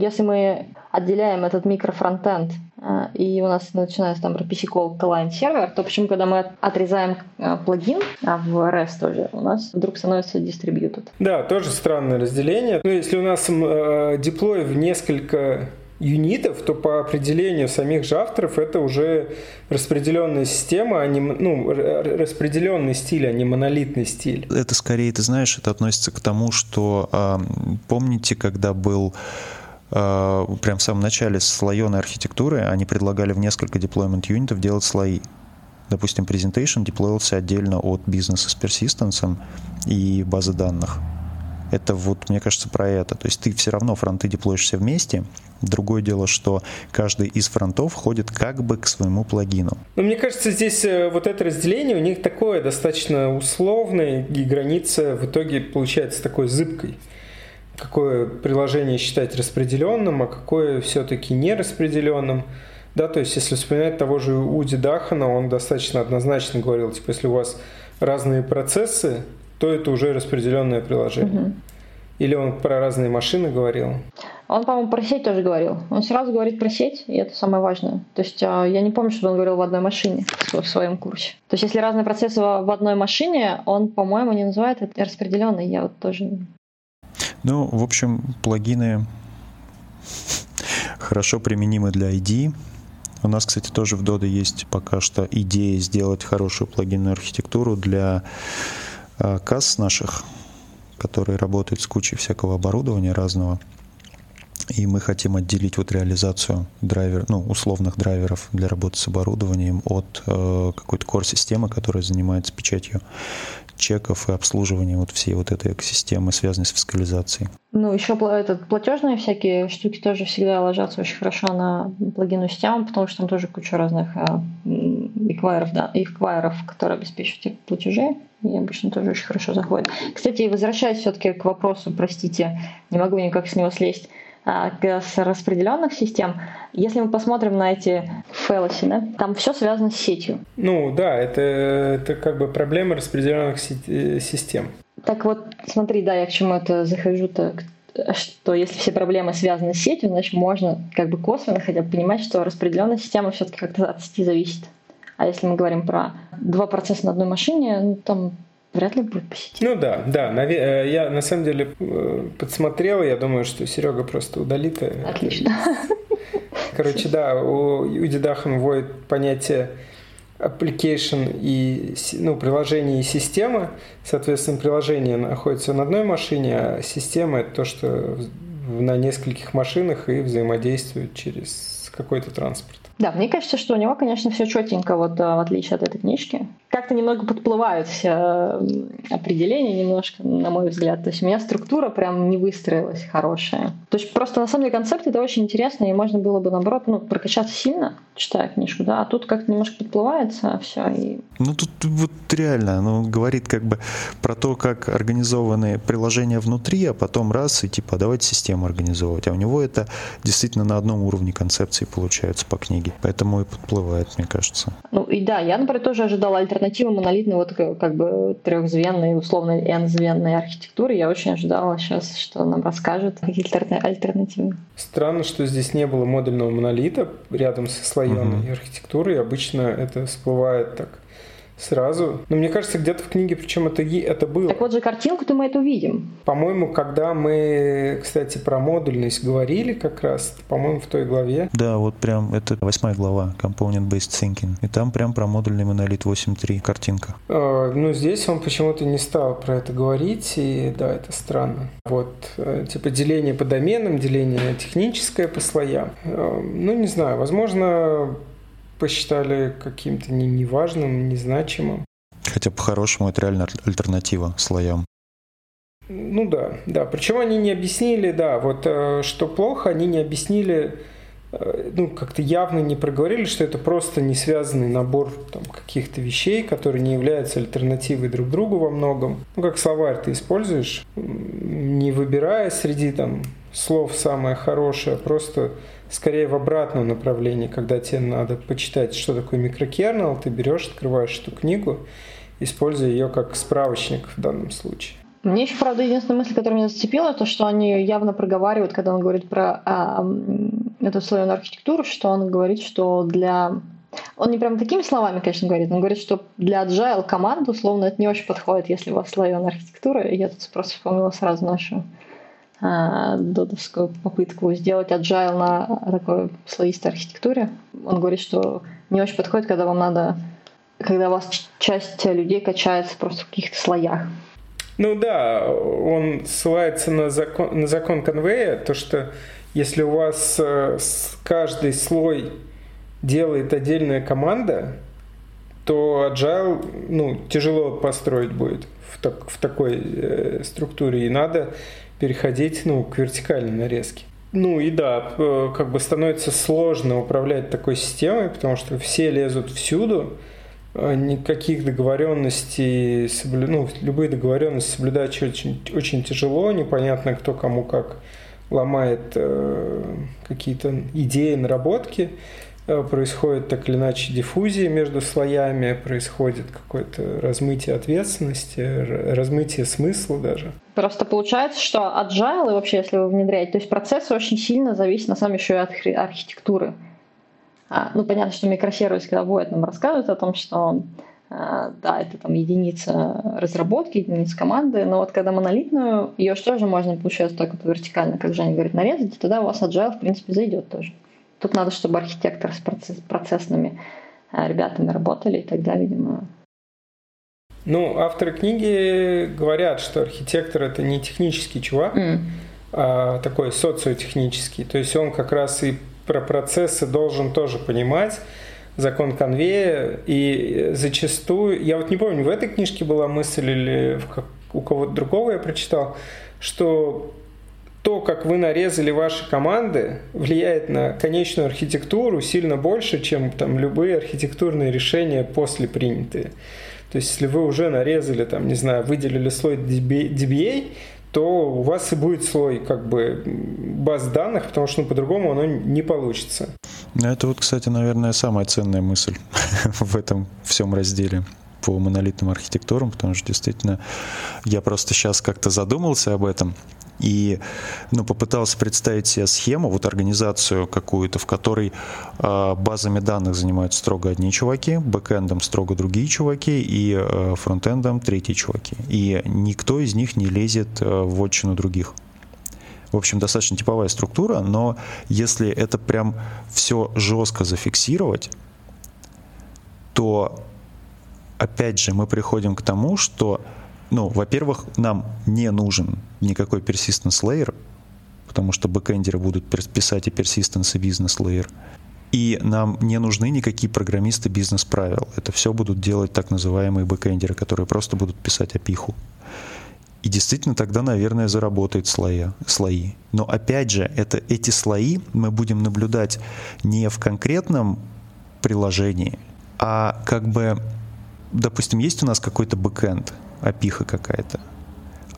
Если мы отделяем этот микрофронтенд, а, и у нас начинается там RPC call client сервер, то почему, когда мы отрезаем а, плагин а в REST тоже, у нас вдруг становится distributed? Да, тоже странное разделение. Ну, если у нас э, деплой в несколько юнитов, то по определению самих же авторов это уже распределенная система, а не, ну, распределенный стиль, а не монолитный стиль. Это скорее, ты знаешь, это относится к тому, что помните, когда был прям в самом начале слоеной архитектуры, они предлагали в несколько deployment юнитов делать слои. Допустим, presentation деплоился отдельно от бизнеса с persistence и базы данных. Это вот, мне кажется, про это. То есть ты все равно фронты деплоишь все вместе. Другое дело, что каждый из фронтов ходит как бы к своему плагину. Но мне кажется, здесь э, вот это разделение у них такое достаточно условное, и граница в итоге получается такой зыбкой. Какое приложение считать распределенным, а какое все-таки нераспределенным. Да, то есть, если вспоминать того же Уди Дахана, он достаточно однозначно говорил, типа, если у вас разные процессы, то это уже распределенное приложение. Угу. Или он про разные машины говорил? Он, по-моему, про сеть тоже говорил. Он сразу говорит про сеть, и это самое важное. То есть а, я не помню, что он говорил в одной машине в своем курсе. То есть если разные процессы в одной машине, он, по-моему, не называет это распределенный. Я вот тоже... Ну, в общем, плагины хорошо применимы для ID. У нас, кстати, тоже в Dodo есть пока что идея сделать хорошую плагинную архитектуру для а, касс наших, которые работают с кучей всякого оборудования разного. И мы хотим отделить вот реализацию драйвер, ну, условных драйверов для работы с оборудованием от э, какой-то core-системы, которая занимается печатью чеков и обслуживанием вот всей вот этой экосистемы, связанной с фискализацией. Ну, еще этот, платежные всякие штуки тоже всегда ложатся очень хорошо на плагинную систему, потому что там тоже куча разных э, эквайров, да, эквайров, которые обеспечивают платежи и обычно тоже очень хорошо заходит. Кстати, возвращаясь все-таки к вопросу, простите, не могу никак с него слезть, а, с распределенных систем, если мы посмотрим на эти фэлоси, да, там все связано с сетью. Ну да, это, это как бы проблема распределенных э, систем. Так вот, смотри, да, я к чему это захожу-то, что если все проблемы связаны с сетью, значит можно как бы косвенно хотя бы понимать, что распределенная система все-таки как-то от сети зависит А если мы говорим про два процесса на одной машине, ну, там вряд ли будет посетить. Ну да, да. Э, я на самом деле э, подсмотрел, я думаю, что Серега просто удалит. Отлично. Короче, да, у Юдидахан вводит понятие application и ну, приложение и система. Соответственно, приложение находится на одной машине, а система это то, что на нескольких машинах и взаимодействует через какой-то транспорт. Да, мне кажется, что у него, конечно, все четенько, вот э, в отличие от этой книжки. Как-то немного подплывают все определения немножко, на мой взгляд. То есть у меня структура прям не выстроилась хорошая. То есть просто на самом деле концепт это очень интересно, и можно было бы, наоборот, ну, прокачаться сильно, читая книжку, да, а тут как-то немножко подплывается все. И... Ну тут вот реально, ну, говорит как бы про то, как организованы приложения внутри, а потом раз и типа давайте систему организовывать. А у него это действительно на одном уровне концепции получается по книге технологий. Поэтому и подплывает, мне кажется. Ну и да, я, например, тоже ожидала альтернативы монолитной вот как бы трехзвенной, условно n-звенной архитектуры. Я очень ожидала сейчас, что нам расскажет какие-то альтернативы. Странно, что здесь не было модульного монолита рядом со слоеной угу. архитектурой. Обычно это всплывает так сразу. Но мне кажется, где-то в книге, причем это, это было. Так вот же картинку-то мы это увидим. По-моему, когда мы, кстати, про модульность говорили как раз, по-моему, в той главе. Да, вот прям это восьмая глава, Component-Based Thinking. И там прям про модульный монолит 8.3 картинка. Э, ну, здесь он почему-то не стал про это говорить, и да, это странно. Вот, э, типа деление по доменам, деление техническое по слоям. Э, ну, не знаю, возможно, посчитали каким-то не, неважным, незначимым. Хотя по-хорошему это реально альтернатива слоям. Ну да, да. Причем они не объяснили, да, вот э, что плохо, они не объяснили, э, ну как-то явно не проговорили, что это просто не связанный набор там, каких-то вещей, которые не являются альтернативой друг другу во многом. Ну как словарь ты используешь, не выбирая среди там слов самое хорошее, просто скорее в обратном направлении, когда тебе надо почитать, что такое микрокернел, ты берешь, открываешь эту книгу, используя ее как справочник в данном случае. Мне еще, правда, единственная мысль, которая меня зацепила, то, что они явно проговаривают, когда он говорит про а, эту слоеную архитектуру, что он говорит, что для... Он не прям такими словами, конечно, говорит, он говорит, что для agile команды, условно, это не очень подходит, если у вас слоеная архитектура. И я тут просто вспомнила сразу нашу додовскую попытку сделать agile на такой слоистой архитектуре. Он говорит, что не очень подходит, когда вам надо, когда у вас часть людей качается просто в каких-то слоях. Ну да, он ссылается на закон, на закон конвея, то что если у вас э, каждый слой делает отдельная команда, то agile ну, тяжело построить будет в, так, в такой э, структуре. И надо переходить ну, к вертикальной нарезке. Ну и да, как бы становится сложно управлять такой системой, потому что все лезут всюду, а никаких договоренностей, соблю... ну, любые договоренности соблюдать очень, очень тяжело, непонятно, кто кому как ломает э, какие-то идеи, наработки. Э, происходит так или иначе диффузия между слоями, происходит какое-то размытие ответственности, размытие смысла даже. Просто получается, что agile вообще, если вы внедряете, то есть процессы очень сильно зависят на самом деле еще и от архитектуры. А, ну, понятно, что микросервис, когда будет нам рассказывать о том, что а, да, это там единица разработки, единица команды, но вот когда монолитную, ее же тоже можно, получается, только вертикально, как Женя говорит, нарезать, и тогда у вас agile, в принципе, зайдет тоже. Тут надо, чтобы архитектор с процесс, процессными э, ребятами работали, и тогда, видимо... Ну, авторы книги говорят, что архитектор это не технический чувак, mm. а такой социотехнический. То есть он как раз и про процессы должен тоже понимать, закон конвея. И зачастую, я вот не помню, в этой книжке была мысль или у кого-то другого я прочитал, что то, как вы нарезали ваши команды, влияет на конечную архитектуру сильно больше, чем там любые архитектурные решения после принятые. То есть, если вы уже нарезали, там, не знаю, выделили слой DBA, то у вас и будет слой как бы баз данных, потому что ну, по-другому оно не получится. Ну, это вот, кстати, наверное, самая ценная мысль в этом всем разделе по монолитным архитектурам, потому что действительно я просто сейчас как-то задумался об этом, и ну, попытался представить себе схему, вот организацию какую-то, в которой э, базами данных занимаются строго одни чуваки, бэкэндом строго другие чуваки и э, фронтендом третьи чуваки. И никто из них не лезет э, в отчину других. В общем, достаточно типовая структура, но если это прям все жестко зафиксировать, то опять же мы приходим к тому, что ну, во-первых, нам не нужен никакой persistence layer, потому что бэкэндеры будут писать и persistence, и бизнес layer. И нам не нужны никакие программисты бизнес-правил. Это все будут делать так называемые бэкэндеры, которые просто будут писать опиху. И действительно тогда, наверное, заработает слоя, слои. Но опять же, это, эти слои мы будем наблюдать не в конкретном приложении, а как бы, допустим, есть у нас какой-то бэкэнд, опиха какая-то.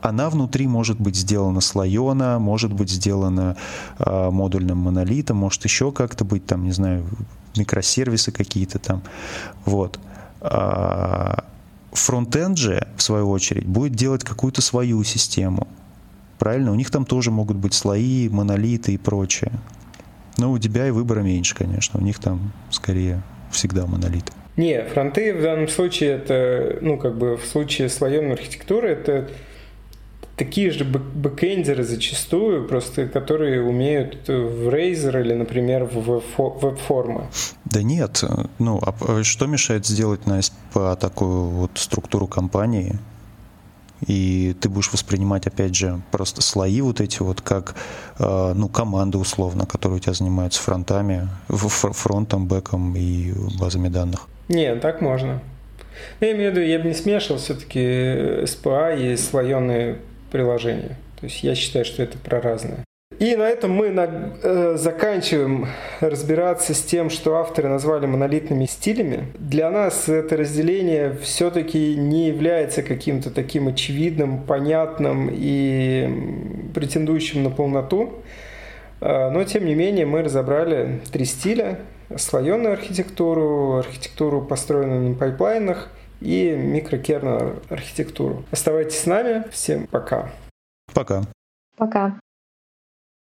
Она внутри может быть сделана слоена, может быть сделана э, модульным монолитом, может еще как-то быть, там, не знаю, микросервисы какие-то там. Вот. А фронтенд же, в свою очередь, будет делать какую-то свою систему. Правильно? У них там тоже могут быть слои, монолиты и прочее. Но у тебя и выбора меньше, конечно. У них там скорее всегда монолиты. Не, фронты в данном случае это, ну, как бы в случае слоеной архитектуры это такие же бэкэндеры зачастую, просто которые умеют в Razer или, например, в веб-формы. Да нет, ну, а что мешает сделать на SPA такую вот структуру компании, и ты будешь воспринимать, опять же, просто слои вот эти вот, как, э, ну, команды условно, которые у тебя занимаются фронтами, фронтом, бэком и базами данных. Не, так можно. Но я имею в виду, я бы не смешивал все-таки SPA и слоеные приложения. То есть я считаю, что это про разное. И на этом мы на, э, заканчиваем разбираться с тем, что авторы назвали монолитными стилями. Для нас это разделение все-таки не является каким-то таким очевидным, понятным и претендующим на полноту. Э, но, тем не менее, мы разобрали три стиля. Слоеную архитектуру, архитектуру, построенную на пайплайнах и микрокернел архитектуру. Оставайтесь с нами. Всем пока. Пока. Пока.